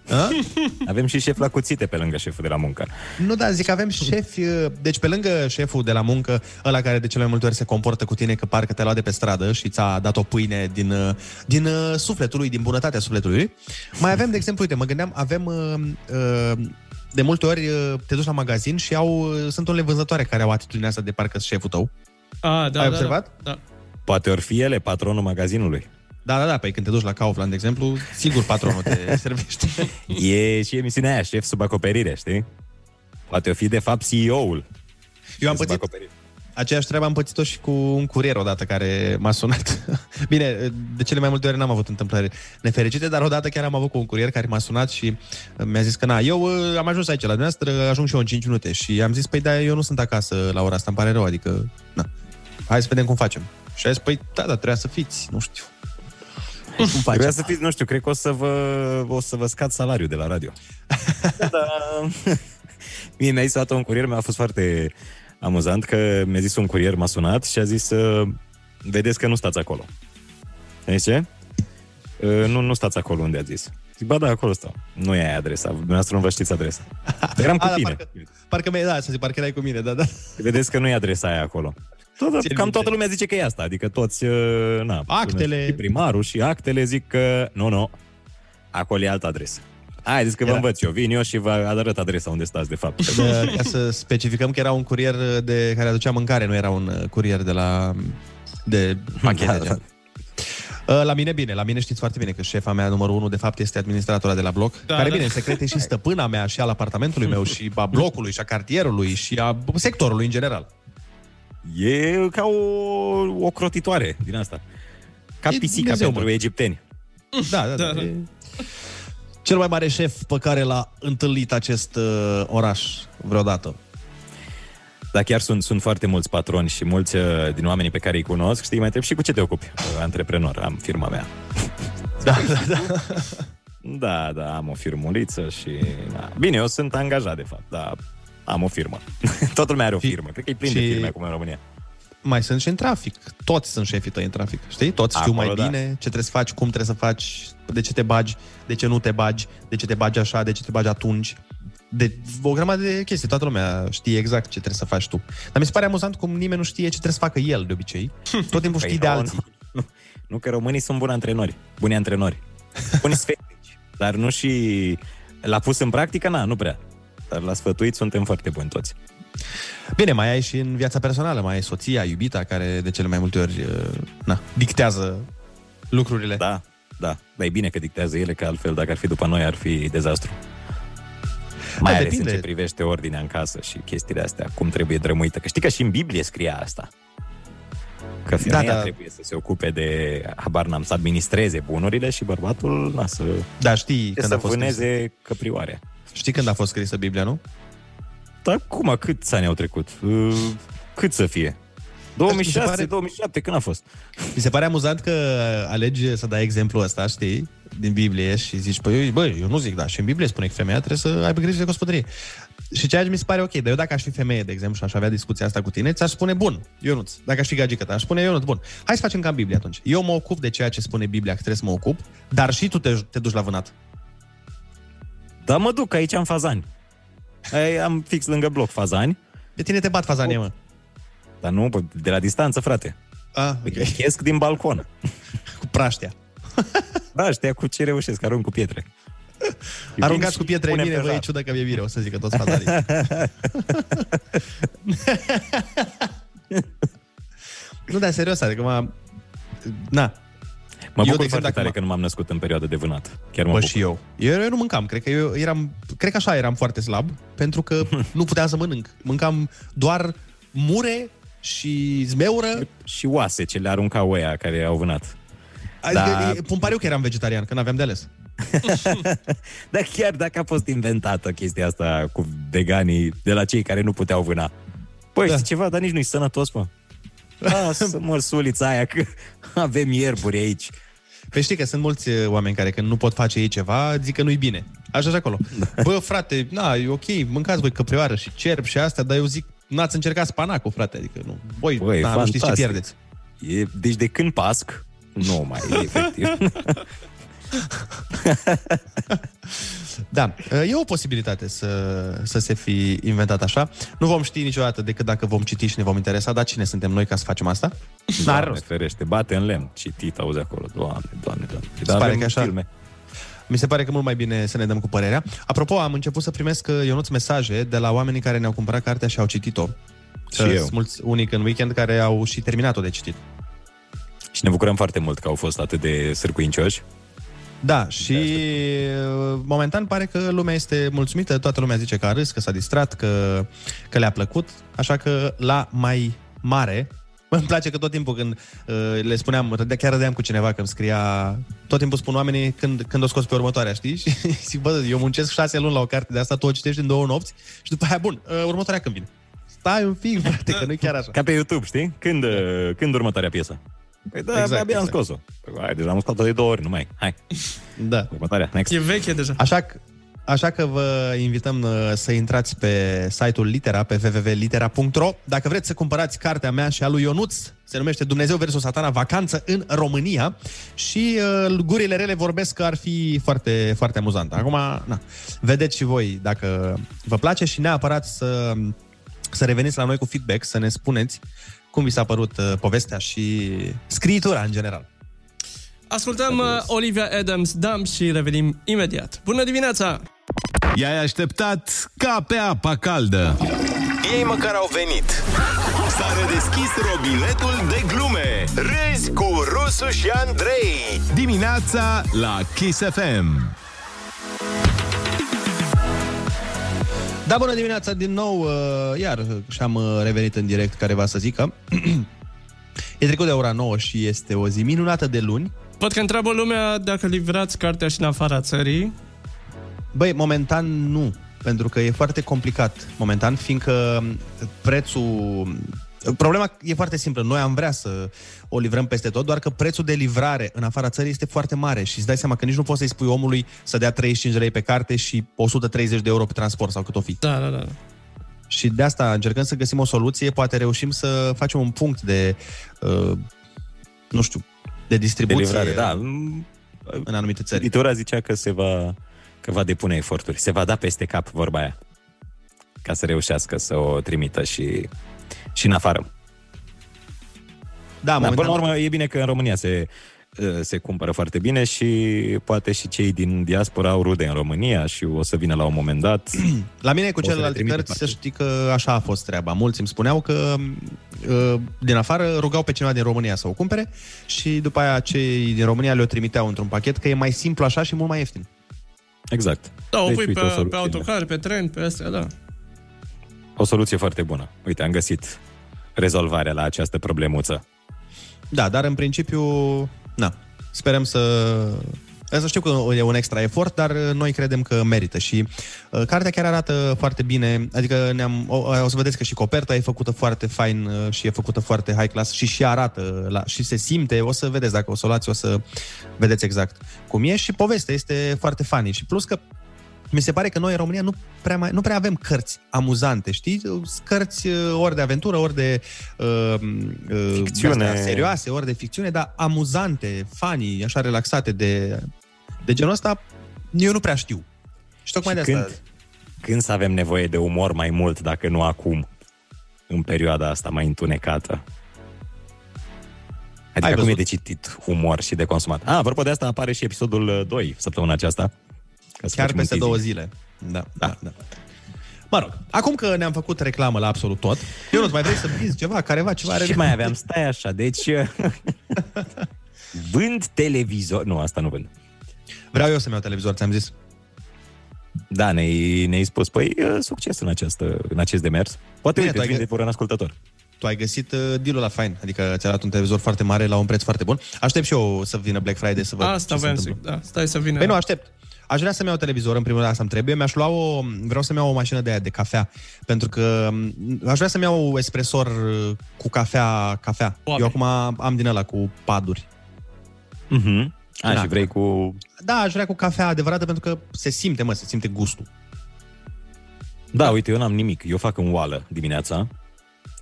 A? [LAUGHS] Avem și șef la cuțite pe lângă șeful de la muncă. Nu, da, zic, avem șefi, deci pe lângă șeful de la muncă, ăla care de cele mai multe ori se comportă cu tine că parcă te-a luat de pe stradă și ți-a dat o pâine din, uh, din uh, sufletul lui, din bunătatea sufletului lui, mai avem, de exemplu, uite, mă gândeam, avem uh, uh, de multe ori uh, te duci la magazin și au, uh, sunt unele vânzătoare care au atitudinea asta de parcă șeful tău. A, da, Ai da, observat? Da. Poate ori fi ele patronul magazinului. Da, da, da, păi când te duci la Kaufland, de exemplu, sigur patronul te [LAUGHS] servește. E și emisiunea aia, șef sub acoperire, știi? Poate o fi, de fapt, CEO-ul. Eu am Sub pățit acoperire. Aceeași treabă am pățit-o și cu un curier odată care m-a sunat. [LAUGHS] Bine, de cele mai multe ori n-am avut întâmplări nefericite, dar odată chiar am avut cu un curier care m-a sunat și mi-a zis că na, eu uh, am ajuns aici la dumneavoastră, ajung și eu în 5 minute și am zis, păi da, eu nu sunt acasă la ora asta, îmi pare rău, adică, na, hai să vedem cum facem. Și a zis, păi da, da, trebuia să fiți, nu știu. Cum facem? Trebuia să fiți, nu știu, cred că o să vă, o să vă scad salariul de la radio. da. Mie mi-a zis odată un curier, mi-a fost foarte amuzant că mi-a zis un curier, m-a sunat și a zis uh, vedeți că nu stați acolo. Știi ce? Uh, nu, nu stați acolo unde a zis. Zic, ba da, acolo stau. Nu e aia adresa, dumneavoastră nu vă știți adresa. [LAUGHS] Eram cu A, da, tine. parcă, parcă mi-ai dat să zic, parcă erai cu mine, da, da. Vedeți că nu e adresa aia acolo. Tot, Țin cam minte. toată lumea zice că e asta, adică toți, uh, na, Actele. Și primarul și actele zic că nu, nu, acolo e altă adresă. Haideți că vă Era. învăț eu, vin eu și vă arăt adresa unde stați de fapt. De, [LAUGHS] ca să specificăm că era un curier de care aducea mâncare, nu era un uh, curier de la de pachete. Da, da, da. Uh, La mine bine, la mine știți foarte bine că șefa mea numărul 1 de fapt este administratora de la bloc, Da, care da. bine, în secret e și stăpâna mea și al apartamentului meu și a blocului și a cartierului și a sectorului în general. E ca o, o crotitoare din asta. Ca E pisica Dumnezeu, pentru mă. egipteni. Da, da, da. E cel mai mare șef pe care l-a întâlnit acest uh, oraș vreodată. Dar chiar sunt, sunt foarte mulți patroni și mulți uh, din oamenii pe care îi cunosc, știi, mai întreb și cu ce te ocupi? Uh, Antreprenor, am firma mea. [LAUGHS] Da, da, da. Da, da, am o firmuliță și... Da. Bine, eu sunt angajat, de fapt, dar am o firmă. [LAUGHS] Toată lumea are o firmă. Cred că e plin de și- firme acum în România. mai sunt și în trafic. Toți sunt șefii tăi în trafic, știi? Toți știu Acolo, mai da. bine ce trebuie să faci, cum trebuie să faci, de ce te bagi, de ce nu te bagi, de ce te bagi așa, de ce te bagi atunci. De o grămadă de chestii. Toată lumea știe exact ce trebuie să faci tu. Dar mi se pare amuzant cum nimeni nu știe ce trebuie să facă el, de obicei. Tot timpul știi de nu, alții. Nu, nu, că românii sunt buni antrenori, buni antrenori. Buni sfetnici, dar nu și... L-a pus în practică? Na, nu prea. Dar la sfătuit suntem foarte buni toți. Bine, mai ai și în viața personală, mai ai soția, iubita, care de cele mai multe ori uh, na, dictează lucrurile. Da, da. Dar e bine că dictează ele, că altfel, dacă ar fi după noi, ar fi dezastru. Mai Da, ales depinde. în ce privește ordinea în casă și chestiile astea, cum trebuie drămuită. Că știi că și în Biblie scria asta. Că femeia Da, da. trebuie să se ocupe de, habar n-am, să administreze bunurile și bărbatul, na, să, Da, știi să când a fost vâneze căprioare. Știi când a fost scrisă Biblia, nu? Dar cum, câți ani au trecut? Uh, Cât să fie? 2006, Mi se pare- 2007, când a fost? Mi se pare amuzant că alegi să dai exemplul ăsta, știi, din Biblie și zici, păi, băi, eu nu zic, da, și în Biblie spune că femeia trebuie să aibă grijă de gospodărie. Și ceea ce mi se pare ok, dar eu dacă aș fi femeie, de exemplu, și aș avea discuția asta cu tine, ți-aș spune, bun, Ionuț, dacă aș fi gagică ta, aș spune, Ionuț, bun, hai să facem ca în Biblie atunci. Eu mă ocup de ceea ce spune Biblia că trebuie să mă ocup, dar și tu te, te duci la vânat. Da, mă duc aici în Fazani. Ai, am fix lângă bloc Fazani. De tine te bat fazanie, mă. Dar nu, bă, de la distanță, frate. Ah, okay. Chesc din balcon. Cu praștea. Da, ăștia cu ce reușesc, arunc cu pietre. [LAUGHS] Aruncați cu pietre în Punem mine, pe vă e jar. ciudă că mi-e bine, o să zică toți fatarii. [LAUGHS] nu, dar serios, adică mă... Na. Mă Eu, bucur de exemplu, foarte dacă tare mă- că nu m-am născut în perioadă de vânat. Chiar mă Bă, bucur. și eu. eu. Eu nu mâncam, cred că eu eram, cred că așa eram foarte slab, pentru că [LAUGHS] nu puteam să mănânc. Mâncam doar mure și zmeură. Și oase ce le aruncau ăia care au vânat. Adică Da. da. îmi pare eu că eram vegetarian, că n-aveam de ales. [LAUGHS] Dar chiar dacă a fost inventată chestia asta cu veganii de la cei care nu puteau vâna. Păi, da. știi ceva, dar nici nu-i sănătos, mă. [LAUGHS] Lasă mărsulița aia, că avem ierburi aici. Păi știi că sunt mulți uh, oameni care când nu pot face ei ceva, zic că nu-i bine. Așa și acolo. Bă, frate, na, e ok, mâncați voi căprioară și cerb și astea, dar eu zic, n-ați încercat spanacul, frate, adică nu. Voi, Băi, na, nu știți ce fantastic. pierdeți. E, deci de când pasc, nu mai e efectiv. [LAUGHS] [LAUGHS] Da, e o posibilitate să, să se fi inventat așa. Nu vom ști niciodată decât dacă vom citi și ne vom interesa, dar cine suntem noi ca să facem asta? N-are Doamne rost. ferește, bate în lemn. Citit, auzi acolo. Doamne, doamne, doamne. Se Dar pare avem că așa. filme. Mi se pare că mult mai bine să ne dăm cu părerea. Apropo, am început să primesc, uh, Ionuț, mesaje de la oamenii care ne-au cumpărat cartea și au citit-o. Și Că eu. Sunt mulți unii în weekend care au și terminat-o de citit. Și ne bucurăm foarte mult că au fost atât de sârcuincioși. Da, și uh, momentan pare că lumea este mulțumită, toată lumea zice că a râs, că s-a distrat, că, că le-a plăcut, așa că la mai mare, [LAUGHS] îmi place că tot timpul când uh, le spuneam, râdea- chiar râdeam cu cineva că îmi scria, tot timpul spun oamenii când, când o scos pe următoarea, știi? [LAUGHS] Și zic, bă, eu muncesc șase luni la o carte de asta, tu o citești în două nopți și după aia, bun, uh, următoarea când vine? Stai un pic, [LAUGHS] frate, că nu e chiar așa. Ca pe YouTube, știi? Când, uh, când următoarea piesă? Păi da, Exact, exact, abia am exact. scos-o. Păi, hai, deja am scos-o de două ori, nu mai. Hai. Da. Următoarea, next. E veche deja. Așa că, așa că vă invităm uh, să intrați pe site-ul Litera, pe www.litera.ro. Dacă vreți să cumpărați cartea mea și a lui Ionuț, se numește Dumnezeu versus Satana, vacanță în România și uh, gurile rele vorbesc că ar fi foarte, foarte amuzant. Acum, na, vedeți și voi dacă vă place și neapărat să, să reveniți la noi cu feedback, să ne spuneți cum vi s-a părut uh, povestea și scriitura în general. Ascultăm uh, Olivia Adams, Dam și revenim imediat. Bună dimineața! I-ai așteptat ca pe apa caldă. Ei măcar au venit. S-a redeschis robinetul de glume. Râzi cu Rusu și Andrei. Dimineața la Kiss FM. Da, bună dimineața din nou, uh, iar uh, și-am uh, revenit în direct, care va să zică. [CLEARS THROAT] e trecut de ora 9 și este o zi minunată de luni. Văd că întreabă lumea dacă livrați cartea și în afara țării. Băi, momentan nu, pentru că e foarte complicat momentan, fiindcă prețul... Problema e foarte simplă. Noi am vrea să o livrăm peste tot, doar că prețul de livrare în afara țării este foarte mare și îți dai seama că nici nu poți să-i spui omului să dea 35 de lei pe carte și 130 de euro pe transport sau cât o fi. Da, da, da. Și de asta încercăm să găsim o soluție, poate reușim să facem un punct de, uh, nu știu, de distribuție. De livrare, da. În anumite țări. Editora zicea că se va, că va depune eforturi. Se va da peste cap vorba aia. Ca să reușească să o trimită și, și în afară. Da, Dar până la momentan- urmă e bine că în România se, uh, se cumpără foarte bine și poate și cei din diaspora au rude în România și o să vină la un moment dat. [CLEARS THROAT] La mine cu O să le celelalte trimite cărți, să știi că așa a fost treaba. Mulți îmi spuneau că uh, din afară rugau pe cineva din România să o cumpere și după aia cei din România le-o trimiteau într-un pachet, că e mai simplu așa și mult mai ieftin. Exact. Da, o Deci, pui uite, pe, o pe soluție. autocar, pe tren, pe astea, da. O soluție foarte bună. Uite, am găsit rezolvarea la această problemuță. Da, dar în principiu, na, sperăm să... Să știu că e un extra efort, dar noi credem că merită și uh, cartea chiar arată foarte bine, adică ne-am, o, o să vedeți că și coperta e făcută foarte fain uh, și e făcută foarte high class și și arată la, și se simte, o să vedeți dacă o să o luați, o să vedeți exact cum e și povestea este foarte funny și plus că mi se pare că noi în România nu prea, mai, nu prea avem cărți amuzante, știi? Sunt Cărți uh, ori de aventură, ori de uh, uh, Ficțiune. de-astea serioase, ori de ficțiune, dar amuzante, funny, așa relaxate de, de genul ăsta, eu nu prea știu. Și tocmai Și de asta... când, când să avem nevoie de umor mai mult, dacă nu acum, în perioada asta mai întunecată? Adică Ai cum e văzut? de citit umor și de consumat. Ah, apropo de asta, apare și episodul uh, 2 săptămâna aceasta. Ca să Chiar facem peste un două teasing. zile. Da, da, da. Mă rog, acum că ne-am făcut reclamă la absolut tot, eu nu mai vrei să vinzi ceva, careva, ceva Ce mai aveam? Stai așa, deci... [LAUGHS] vând televizor... Nu, asta nu vând. Vreau eu să-mi iau televizor, ți-am zis. Da, ne-ai, ne-ai spus. Păi, uh, succes în, această, în acest demers. Poate, Bine, uite, tu ai vinde gă- vor un ascultător. Tu ai găsit uh, deal-ul la fain, adică ți-a dat un televizor foarte mare la un preț foarte bun. Aștept și eu să vină Black Friday să văd Asta ce se voiam să întâmplă. da, stai să vină. Păi nu, aștept. Aș vrea să-mi iau televizor, în primul rând asta îmi trebuie. Mi-aș lua o... Vreau să-mi iau o mașină de aia de cafea, pentru că m, aș vrea să-mi iau espresor uh, cu cafea, cafea. Eu acum am din ăla cu paduri. Mhm. A, Da. și vrei cu... Da, aș vrea cu cafea adevărată, pentru că se simte, mă, se simte gustul. Da, uite, eu n-am nimic. Eu fac în oală dimineața.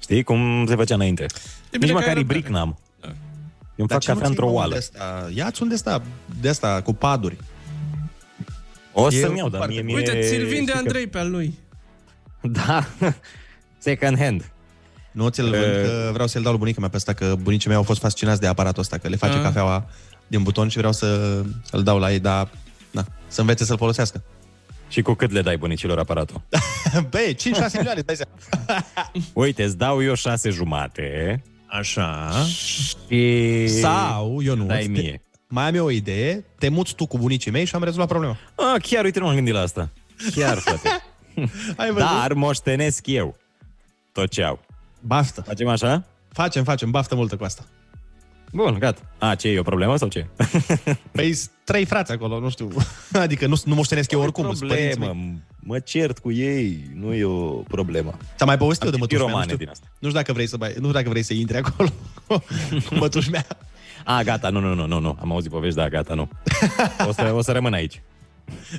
Știi cum se făcea înainte? bine Nici că măcar ai ibric n-am. Eu îmi Dar fac ce nu cafea ți-ai într-o unul oală. De asta? Ia-ți unde ăsta, de asta, cu paduri. O E să-mi iau, dar foarte mie, bun. mie... Uite, ți-l vinde știi că- Andrei pe al lui. Da, [LAUGHS] second hand. Nu ți-l vând, că vreau să-l dau lui bunica mea pe ăsta, că bunicii mei au fost fascinați de aparatul ăsta, că le face Ah. cafeaua din buton și vreau să îl dau la ei, dar na, să învețe să-l folosească. Și cu cât le dai bunicilor aparatul? [LAUGHS] Băi, 5-6 milioane, dai seama. [LAUGHS] Uite, îți dau eu șase jumate. Așa. Și... Sau, eu nu. Dai mie. Mai am eu o idee, te muți tu cu bunicii mei și am rezolvat problema. Ah, chiar, uite, nu m-am gândit la asta. Chiar, frate. [LAUGHS] Ai văzut? Dar moștenesc eu tot ce au. Baftă. Facem așa? Facem, facem, baftă multă cu asta. Bun, gata. A, ce, e o problemă sau ce? [LAUGHS] Păi sunt trei frați acolo, nu știu. [LAUGHS] Adică nu, nu moștenesc eu oricum, sunt părinții problemă. mei. Mă cert cu ei, nu e o problemă. Ți-am mai povestit Am eu de citit mătuși mea, nu romane știu, din asta. nu știu dacă vrei să mai, nu știu dacă vrei să intri acolo cu mătuși mea. A, gata, nu, nu, nu, nu, nu. Am auzit povești, da, gata, nu. O să, o să rămân aici.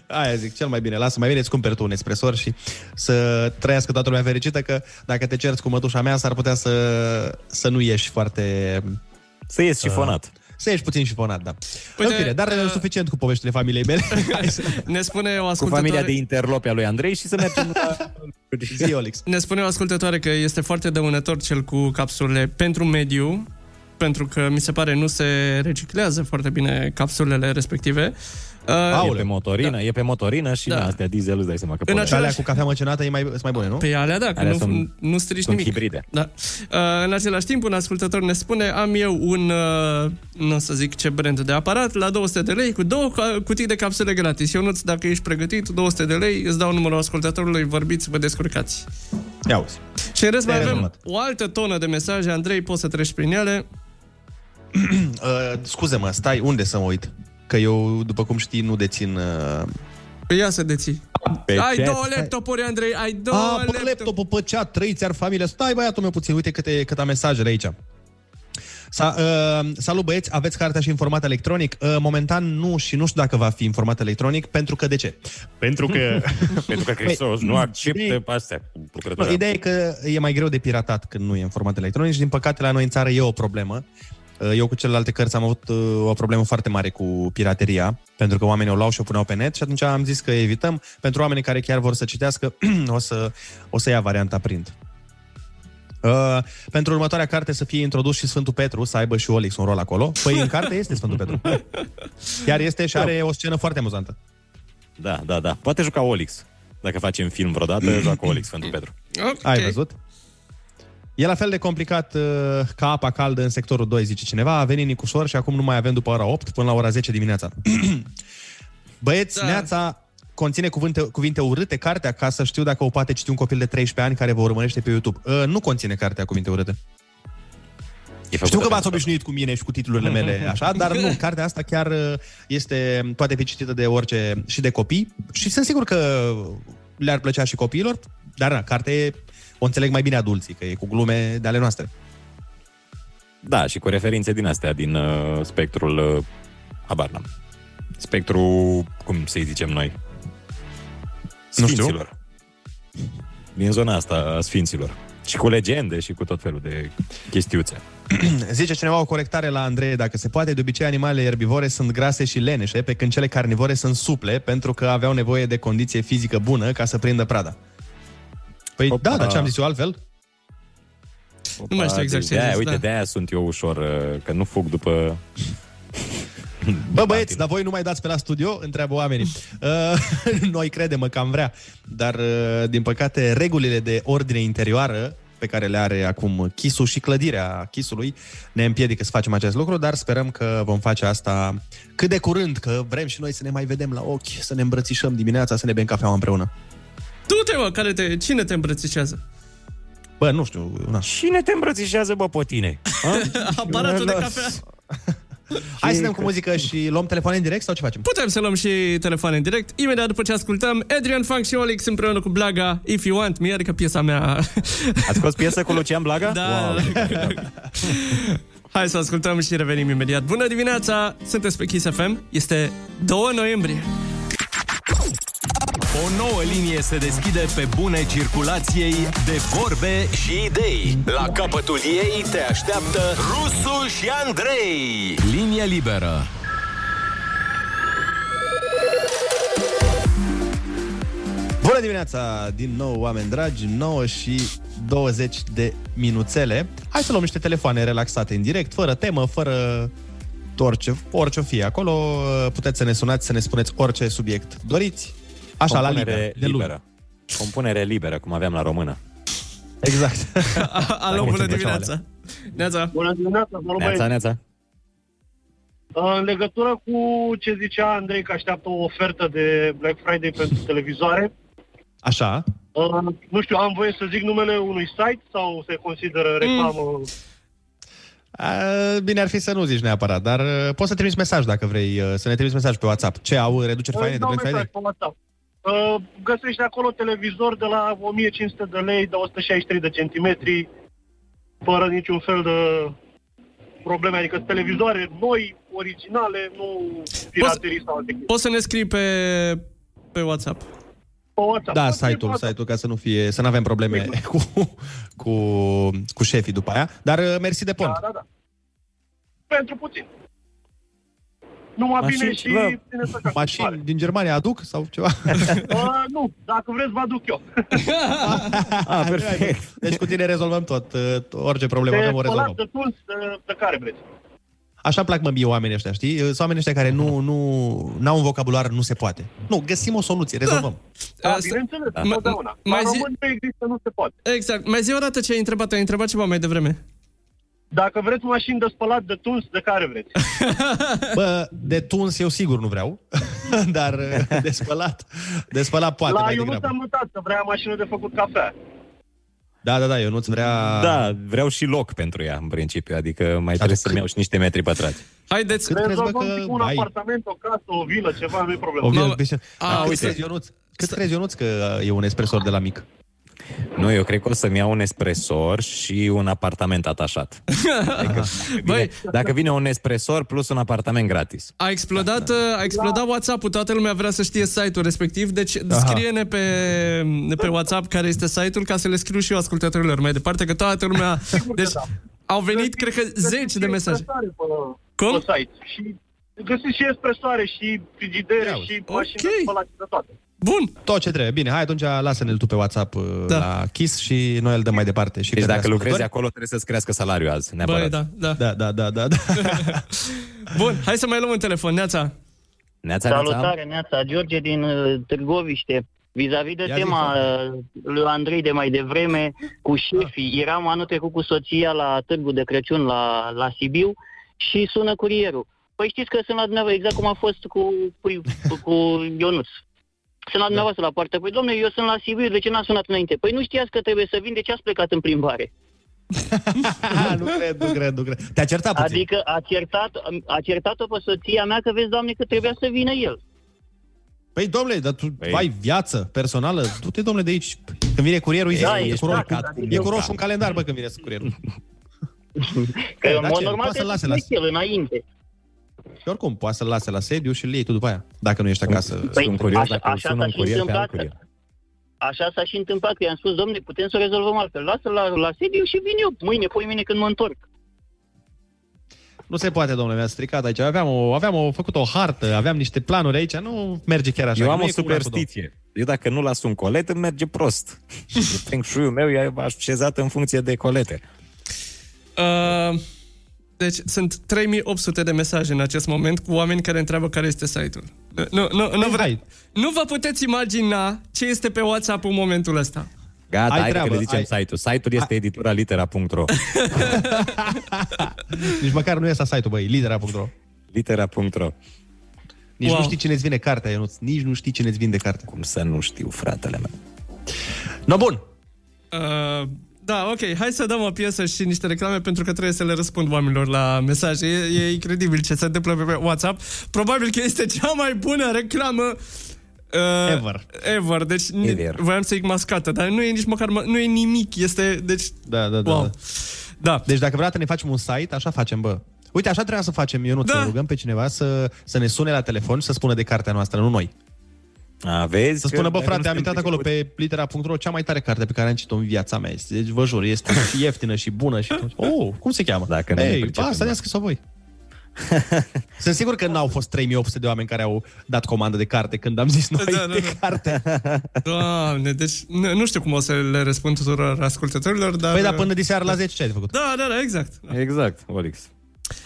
Aia zic, cel mai bine, lasă, mai bine îți cumperi tu un espresor și să trăiască toată lumea fericită, că dacă te cerți cu mătușa mea, s-ar putea să, să nu ieși foarte... Să ieși șifonat. Uh, să ieși puțin șifonat, da. Uite, În fine, dar uh... suficient cu poveștile familiei mele. [LAUGHS] Ne spune o Cu ascultătoare... familia de interlopi a lui Andrei și să mergem la... Zi, Olix. Ne spune o ascultătoare că este foarte dăunător cel cu capsulele pentru mediu, pentru că mi se pare nu se reciclează foarte bine capsulele respective. Uh, E pe motorină, da. e pe motorină și Da. da. astea diesel, îți dai seama că În poluează. Alea cu cafea măcinată e mai, sunt mai bune, nu? Pe alea, da, că Alea nu, sunt- nu strici sunt nimic. hibride. Da. Uh, în același timp, un ascultător ne spune, am eu un, uh, nu o să zic ce brand de aparat, la 200 de lei, cu două ca- cutii de capsule gratis. Eu nu dacă ești pregătit, 200 de lei, îți dau numărul ascultătorului, vorbiți, vă descurcați. Ia uzi. Și în rest mai Te-ai avem rezolvat. o altă tonă de mesaje. Andrei, poți să treci prin ele. [CLEARS THROAT] Uh, scuze-mă, stai, unde să mă uit? Că eu, după cum știi, nu dețin... Uh... Păi ia să deții. Pe ai chat? două laptopuri, Andrei, ai două A, pe laptopuri. laptopul, pe chat, trei, ți-ar familia. Stai, băiatul meu, puțin, uite câte, câte mesajele aici. Sa, uh, salut băieți, aveți cartea și în format electronic? Uh, momentan nu și nu știu dacă va fi în format electronic, pentru că de ce? Pentru că... [LAUGHS] Pentru că Hristos nu acceptă astea cu Nu, lucrătura. ideea e că e mai greu de piratat când nu e în format electronic și din păcate la noi în țară e o problemă. Uh, Eu cu celelalte cărți am avut uh, o problemă foarte mare cu pirateria, pentru că oamenii o luau și o puneau pe net și atunci am zis că evităm. Pentru oamenii care chiar vor să citească, [CLEARS THROAT] o să, o să ia varianta print. Uh, pentru următoarea carte să fie introdus și Sfântul Petru, să aibă și Olix un rol acolo. Păi în carte este Sfântul Petru. [LAUGHS] Chiar este și are o scenă foarte amuzantă. Da, da, da. Poate juca Olix. Dacă facem film vreodată, [CLEARS THROAT] joacă Olix Sfântul Petru. Okay. Ai văzut? E la fel de complicat uh, ca apa caldă în sectorul 2, zice cineva. A venit Nicușor și acum nu mai avem după ora 8 până la ora 10 dimineața. [CLEARS THROAT] Băieți, da. neața conține cuvinte, cuvinte urâte, cartea, ca să știu dacă o poate citi un copil de 13 ani care vă urmărește pe YouTube. Uh, nu conține cartea cuvinte urâte. Știu că v-ați obișnuit cu mine și cu titlurile mele, [LAUGHS] așa, dar nu, cartea asta chiar uh, este, poate fi citită de orice și de copii și sunt sigur că le-ar plăcea și copiilor, dar na, cartea e, o înțeleg mai bine adulții, că e cu glume de ale noastre. Da, și cu referințe din astea, din uh, spectrul, uh, habar n-am. Spectrul, cum să-i zicem noi? Nu știu. Sfinților. Din zona asta a sfinților. Și cu legende și cu tot felul de chestiuțe. [CLEARS THROAT] Zice cineva o corectare la Andrei, dacă se poate, de obicei animalele erbivore sunt grase și leneșe, pe când cele carnivore sunt suple, pentru că aveau nevoie de condiție fizică bună ca să prindă prada. Păi Opa. da, dar ce am zis eu altfel? Nu mai știu exact ce ai de-aia, zis, Uite, da. de-aia sunt eu ușor, uh, că nu fug după... Bă, băieți, dar voi nu mai dați pe la studio? Întreabă oamenii. Uh, [LAUGHS] noi credem că am vrea, dar uh, din păcate regulile de ordine interioară pe care le are acum chisul și clădirea chisului ne împiedică să facem acest lucru, dar sperăm că vom face asta cât de curând, că vrem și noi să ne mai vedem la ochi, să ne îmbrățișăm dimineața, să ne bem cafeaua împreună. Du-te, mă, care te, cine te îmbrățișează? Bă, nu știu, na. Cine te îmbrățișează, bă, pe tine? [LAUGHS] Aparatul de cafea. [LAUGHS] Hai să dăm cu muzică și luăm telefoane în direct sau ce facem? Putem să luăm și telefoane în direct. Imediat după ce ascultăm Adrian Funk și Olix împreună cu Blaga If You Want Me, adică piesa mea. Ați [LAUGHS] scos piesă cu Lucian Blaga? Da. Wow. Hai să ascultăm și revenim imediat. Bună dimineața! Sunteți pe Kiss FM. Este 2 noiembrie. O nouă linie se deschide pe bune circulației de vorbe și idei. La capătul ei te așteaptă Rusu și Andrei. Linie liberă. Bună dimineața din nou, oameni dragi, 9 și 20 de minuțele. Hai să luăm niște telefoane relaxate în direct, fără temă, fără orice, orice o fie. Acolo puteți să ne sunați, să ne spuneți orice subiect doriți. Așa, la Compunere liber, de luni. liberă. Compunere liberă, cum aveam la română. Exact. [LAUGHS] [LAUGHS] Alo, bună dimineața! Neața! Bună dimineața, bună Neața, băieți. neața. În legătură cu ce zicea Andrei că așteaptă o ofertă de Black Friday pentru televizoare, Așa. uh, nu știu, am voie să zic numele unui site sau se consideră reclamă? A, Bine ar fi să nu zici neapărat, dar uh, poți să trimiți mesaj dacă vrei, uh, să ne trimiți mesaj pe WhatsApp. Ce au reduceri Îți faine de dau Black mesaj Friday? pe WhatsApp. Uh, găsești acolo televizor de la 1500 de lei, de 163 de centimetri, fără niciun fel de probleme. Adică televizoare noi, originale, nu piraterii sau alte chestii. Poți să ne scrii pe, pe WhatsApp. Pe WhatsApp. Da, Poți să site-ul, site-ul, ca să nu fie, să nu avem probleme [LAUGHS] cu, cu, cu șefii după aia. Dar uh, mersi de pont. Da, da, da. Pentru puțin. Numai Mașini, bine și bă, bine să faci. Mașini din Germania aduc sau ceva? [LAUGHS] Uh, nu, dacă vreți vă aduc eu. [LAUGHS] ah, perfect. Deci cu tine rezolvăm tot. uh, Orice problemă de avem, o rezolvăm. spălat, de tuns, de, de care vreți. Așa plac mă mie oamenii ăștia, știi? Sunt oamenii ăștia care nu, nu au un vocabular, nu se poate. Nu, găsim o soluție, rezolvăm. Da, bineînțeles, Ma- întotdeauna. mai La zi- român nu există, nu se poate. Exact. Mai zi o dată ce ai întrebat. Ai întrebat ceva mai devreme. Dacă vreți mașini de spălat, de tuns, de care vreți? [LAUGHS] Bă, de tuns eu sigur nu vreau, [LAUGHS] dar uh, [LAUGHS] de spălat, de spălat poate La mai eu nu degrabă. am notat că vrea mașină de făcut cafea. Da, da, da, eu nu-ți vrea... Da, vreau și loc pentru ea, în principiu. Adică mai trebuie să-mi iau și niște metri pătrați. Haideți, Cât crezi, bă, Rezolvăm și că cu un ai? apartament, o casă, o vilă, ceva, nu-i problemă. O Mamă. vie, bine. A, Dar cât uite. crezi, Ionuț? Cât crezi, Ionuț, că e un espresor de la mic? Nu, eu cred că o să-mi iau un espresor și un apartament atașat. Adică, [LAUGHS] Băi, dacă vine un espresor plus un apartament gratis. a explodat, a explodat WhatsApp-ul, toată lumea vrea să știe site-ul respectiv, deci scrie-ne pe, pe WhatsApp care este site-ul ca să le scriu și eu ascultătorilor mai departe, că toată lumea... [LAUGHS] Deci au venit, cred că, zeci de mesaje. Espresoare Pe, Cum? Pe site. Și găsiți și espresoare, și frigidere, și mașini de spălat de toate. Bun. Tot ce trebuie. Bine, hai atunci lasă-ne-l tu pe WhatsApp da. la Kiss și noi îl dăm mai departe. Și Deci către dacă lucrezi ascultători. acolo, trebuie să-ți crească salariul azi, neapărat. Băi, da, da. Da, da, da, da. da. [LAUGHS] Bun, hai să mai luăm un telefon, Neața. Neața, Salutare, Neața, George din uh, Târgoviște. Vis-a-vis de Ia zi, tema uh, lui Andrei de mai devreme cu șefii, eram anul trecut cu soția la Târgu de Crăciun la, la Sibiu și sună curierul. Păi știți că sunt la dumneavoastră, exact cum a fost cu, cu, cu Ionuț. Sunt la dumneavoastră la poartă. Păi domnule, eu sunt la Sibiu, de ce n-a sunat înainte? Păi nu știați că trebuie să vin, de ce ați plecat în plimbare? [LAUGHS] nu cred, nu cred, nu cred. Te-a certat puțin. Adică a certat, a certat-o pe soția mea că vezi, doamne, că trebuia să vină el. Păi, domnule, dar tu păi. ai viață personală? Du-te, domnule, de aici. Când vine curierul, Da, e, e, ești cu roșu, plecat, e cu roșu un calendar, bă, când vine curierul. Că Eh, în dar mod ce, normal poate să-l lase la... trebuie să el înainte. Și oricum, poate să-l lase la sediu și îl iei tu după aia, dacă nu ești acasă. Păi, așa, așa s-a și întâmplat. Așa s-a și întâmplat, că i-am spus, domne, putem să o rezolvăm altfel. Lasă-l la, la sediu și vin eu mâine, poi mine când mă întorc. Nu se poate, domnule, mi-a stricat aici. Aveam, o, aveam o, făcut o hartă, aveam niște planuri aici, nu merge chiar așa. Eu că am nu o e cum l-am făcut, superstiție. Eu dacă nu las un colet, îmi merge prost. [LAUGHS] Feng shui-ul meu e așezat în funcție de colete. Uh, deci sunt 3800 de mesaje în acest moment cu oameni care întreabă care este site-ul. Nu, nu, nu, nu, vre- nu vă puteți imagina ce este pe WhatsApp în momentul ăsta. Gata, Ai hai treabă, că le zicem ai- site-ul. Site-ul este edituralitera.ro [LAUGHS] Nici măcar nu e asta site-ul, băi, lidera.ro. Litera.ro Nici Wow. nu știi cine-ți vine cartea, Ionuț. Nici nu știi cine-ți vinde cartea. Cum să nu știu, fratele meu. No, bun. Uh, da, ok, hai să dăm o piesă și niște reclame pentru că trebuie să le răspund oamenilor la mesaje. E, e incredibil ce se întâmplă pe WhatsApp. Probabil că este cea mai bună reclamă uh, Ever. Ever. Deci Ever. voiam să zic mascată, dar nu e nici măcar, ma- nu e nimic. Este, deci... Da, da, da. Wow. da. da. Deci dacă vreau să ne facem un site, așa facem, bă. Uite, așa trebuia să facem, eu nu da. să rugăm pe cineva să, să ne sune la telefon și să spună de cartea noastră, nu noi. A, vezi Să că spună, bă, dacă frate, nu am intrat suntem acolo pe litera.ro, cea mai tare carte pe care am citit-o în viața mea. Deci, vă jur, este și ieftină și bună și... [LAUGHS] Oh, cum se cheamă? Dacă nu ne Ei, pricepem, asta ne-a scris-o voi. [LAUGHS] Sunt sigur că n-au fost 3800 de oameni care au dat comandă de carte când am zis noi Da, da, de da. carte. [LAUGHS] Doamne, deci nu, nu știu cum o să le răspund tuturor ascultătorilor, dar... Păi da, până de seară la 10 ce ai de făcut? Da, da, da, exact. Exact, Olix.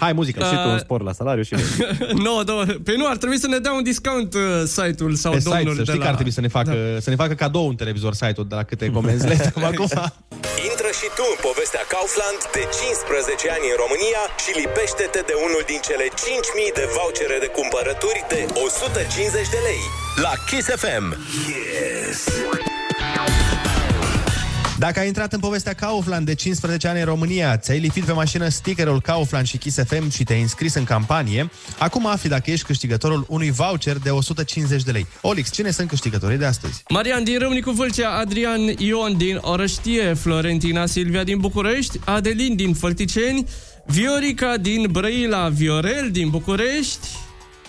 Hai, muzică. Și tu un Uh, spor la salariu și [LAUGHS] 9, 2. Păi nu, ar trebui să ne dea un discount uh, site-ul sau Pe domnul site, să de știi la... că ar trebui să ne facă, da. să ne facă cadou un televizor site-ul de la câte comenzi le dăm acum. [LAUGHS] Intră și tu în povestea Kaufland de 15 ani în România și lipește-te de unul din cele 5.000 de vouchere de cumpărături de 150 de lei. La Kiss FM. Yes. Dacă ai intrat în povestea Kaufland de 15 ani în România, ți-ai lipit pe mașină stickerul Kaufland și Kiss FM și te-ai înscris în campanie, acum afli dacă ești câștigătorul unui voucher de 150 de lei. Olix, cine sunt câștigătorii de astăzi? Marian din Râmnicu Vâlcea, Adrian Ion din Orăștie, Florentina Silvia din București, Adelin din Fălticeni, Viorica din Brăila, Viorel din București,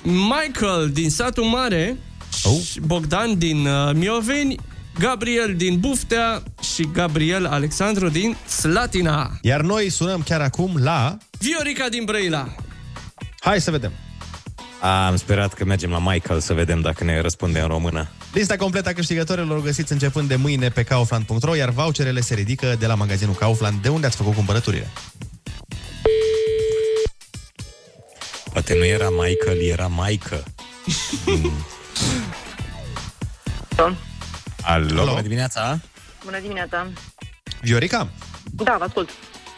Michael din Satul Mare, oh. Bogdan din uh, Mioveni, Gabriel din Buftea și Gabriel Alexandru din Slatina. Iar noi sunăm chiar acum la... Viorica din Brăila. Hai să vedem. A, am sperat că mergem la Michael să vedem dacă ne răspunde în română. Lista completă a câștigătorilor o găsiți începând de mâine pe kaufland.ro, iar voucherele se ridică de la magazinul Kaufland, de unde ați făcut cumpărăturile. Poate nu era Michael, era Maică. [LAUGHS] Mm. Alo, Alo. bună dimineața! Bună dimineața! Viorica, Da, vă ascult.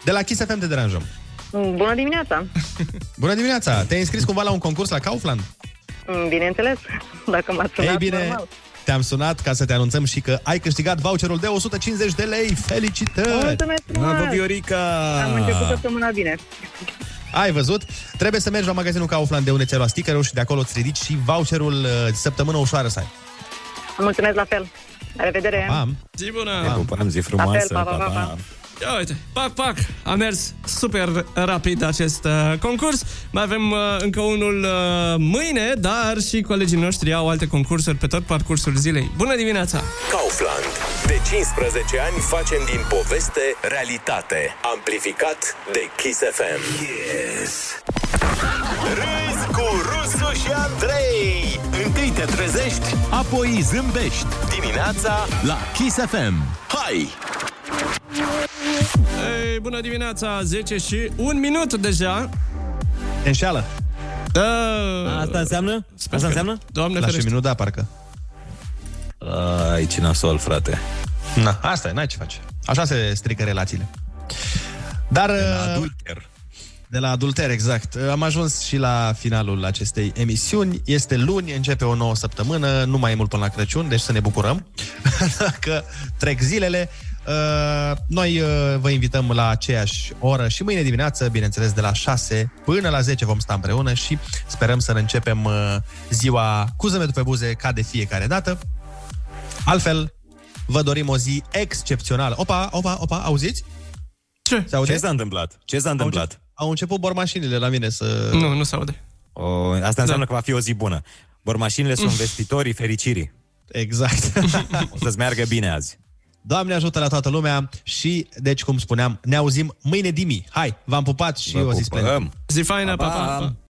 de la Kiss FM te deranjăm. Bună dimineața! [LAUGHS] Bună dimineața! Te-ai înscris cumva la un concurs la Kaufland? Mm, Bineînțeles, [LAUGHS] dacă m-ați sunat, Ei bine, normal. te-am sunat ca să te anunțăm și că ai câștigat voucherul de 150 de lei. Felicitări! Mulțumesc frumos! Bravo, Viorica! Am început săptămâna bine. Ai văzut? Trebuie să mergi la magazinul Kaufland de unde ți-ai luat stickerul și de acolo îți ridici și voucherul uh, săptămână ușoară să ai. Mulțumesc la fel. La revedere! Pam! Zi bună! Ne pupăm, zi La frumoasă! fel, pa, pa, pa, pa. Ia uite, pac, pac, a mers super rapid acest uh, concurs. Mai avem uh, încă unul uh, mâine, dar și colegii noștri au alte concursuri pe tot parcursul zilei. Bună dimineața! Kaufland. De 15 ani facem din poveste realitate. Amplificat de Kiss FM. Yes. Râzi cu Rusu și Andrei. Întâi te trezești, apoi zâmbești. Dimineața la Kiss FM. Hai! Ei, bună dimineața, 10 și un minut deja. Te înșeală. Da. Asta înseamnă? Sper Asta că- înseamnă? Doamne La și ferește. minut, da, parcă. Ai, ce nasol, frate. Na, asta e, n-ai ce face. Așa se strică relațiile. Dar... De la adulter. De la adulter, exact. Am ajuns și la finalul acestei emisiuni. Este luni, începe o nouă săptămână, nu mai e mult până la Crăciun, deci să ne bucurăm [LAUGHS] că trec zilele. Uh, Noi uh, vă invităm la aceeași oră și mâine dimineață, bineînțeles, de la 6 până la 10 vom sta împreună și sperăm să ne începem uh, ziua cu zâmbetul pe buze ca de fiecare dată. Altfel, vă dorim o zi excepțională. Opa, opa, opa, auziți? Ce? Se aude? Ce s-a întâmplat? Ce s-a întâmplat? Au început bormașinile la mine să... Nu, nu se aude. O, asta înseamnă că va fi o zi bună. Bormașinile sunt vestitorii fericirii. Exact. [LAUGHS] O să-ți meargă bine azi. Doamne ajută la toată lumea și, deci, cum spuneam, ne auzim mâine dimi. Hai, v-am pupat și Vă o zi pupăm. splendidă. Zi faină, pa, pa, pa.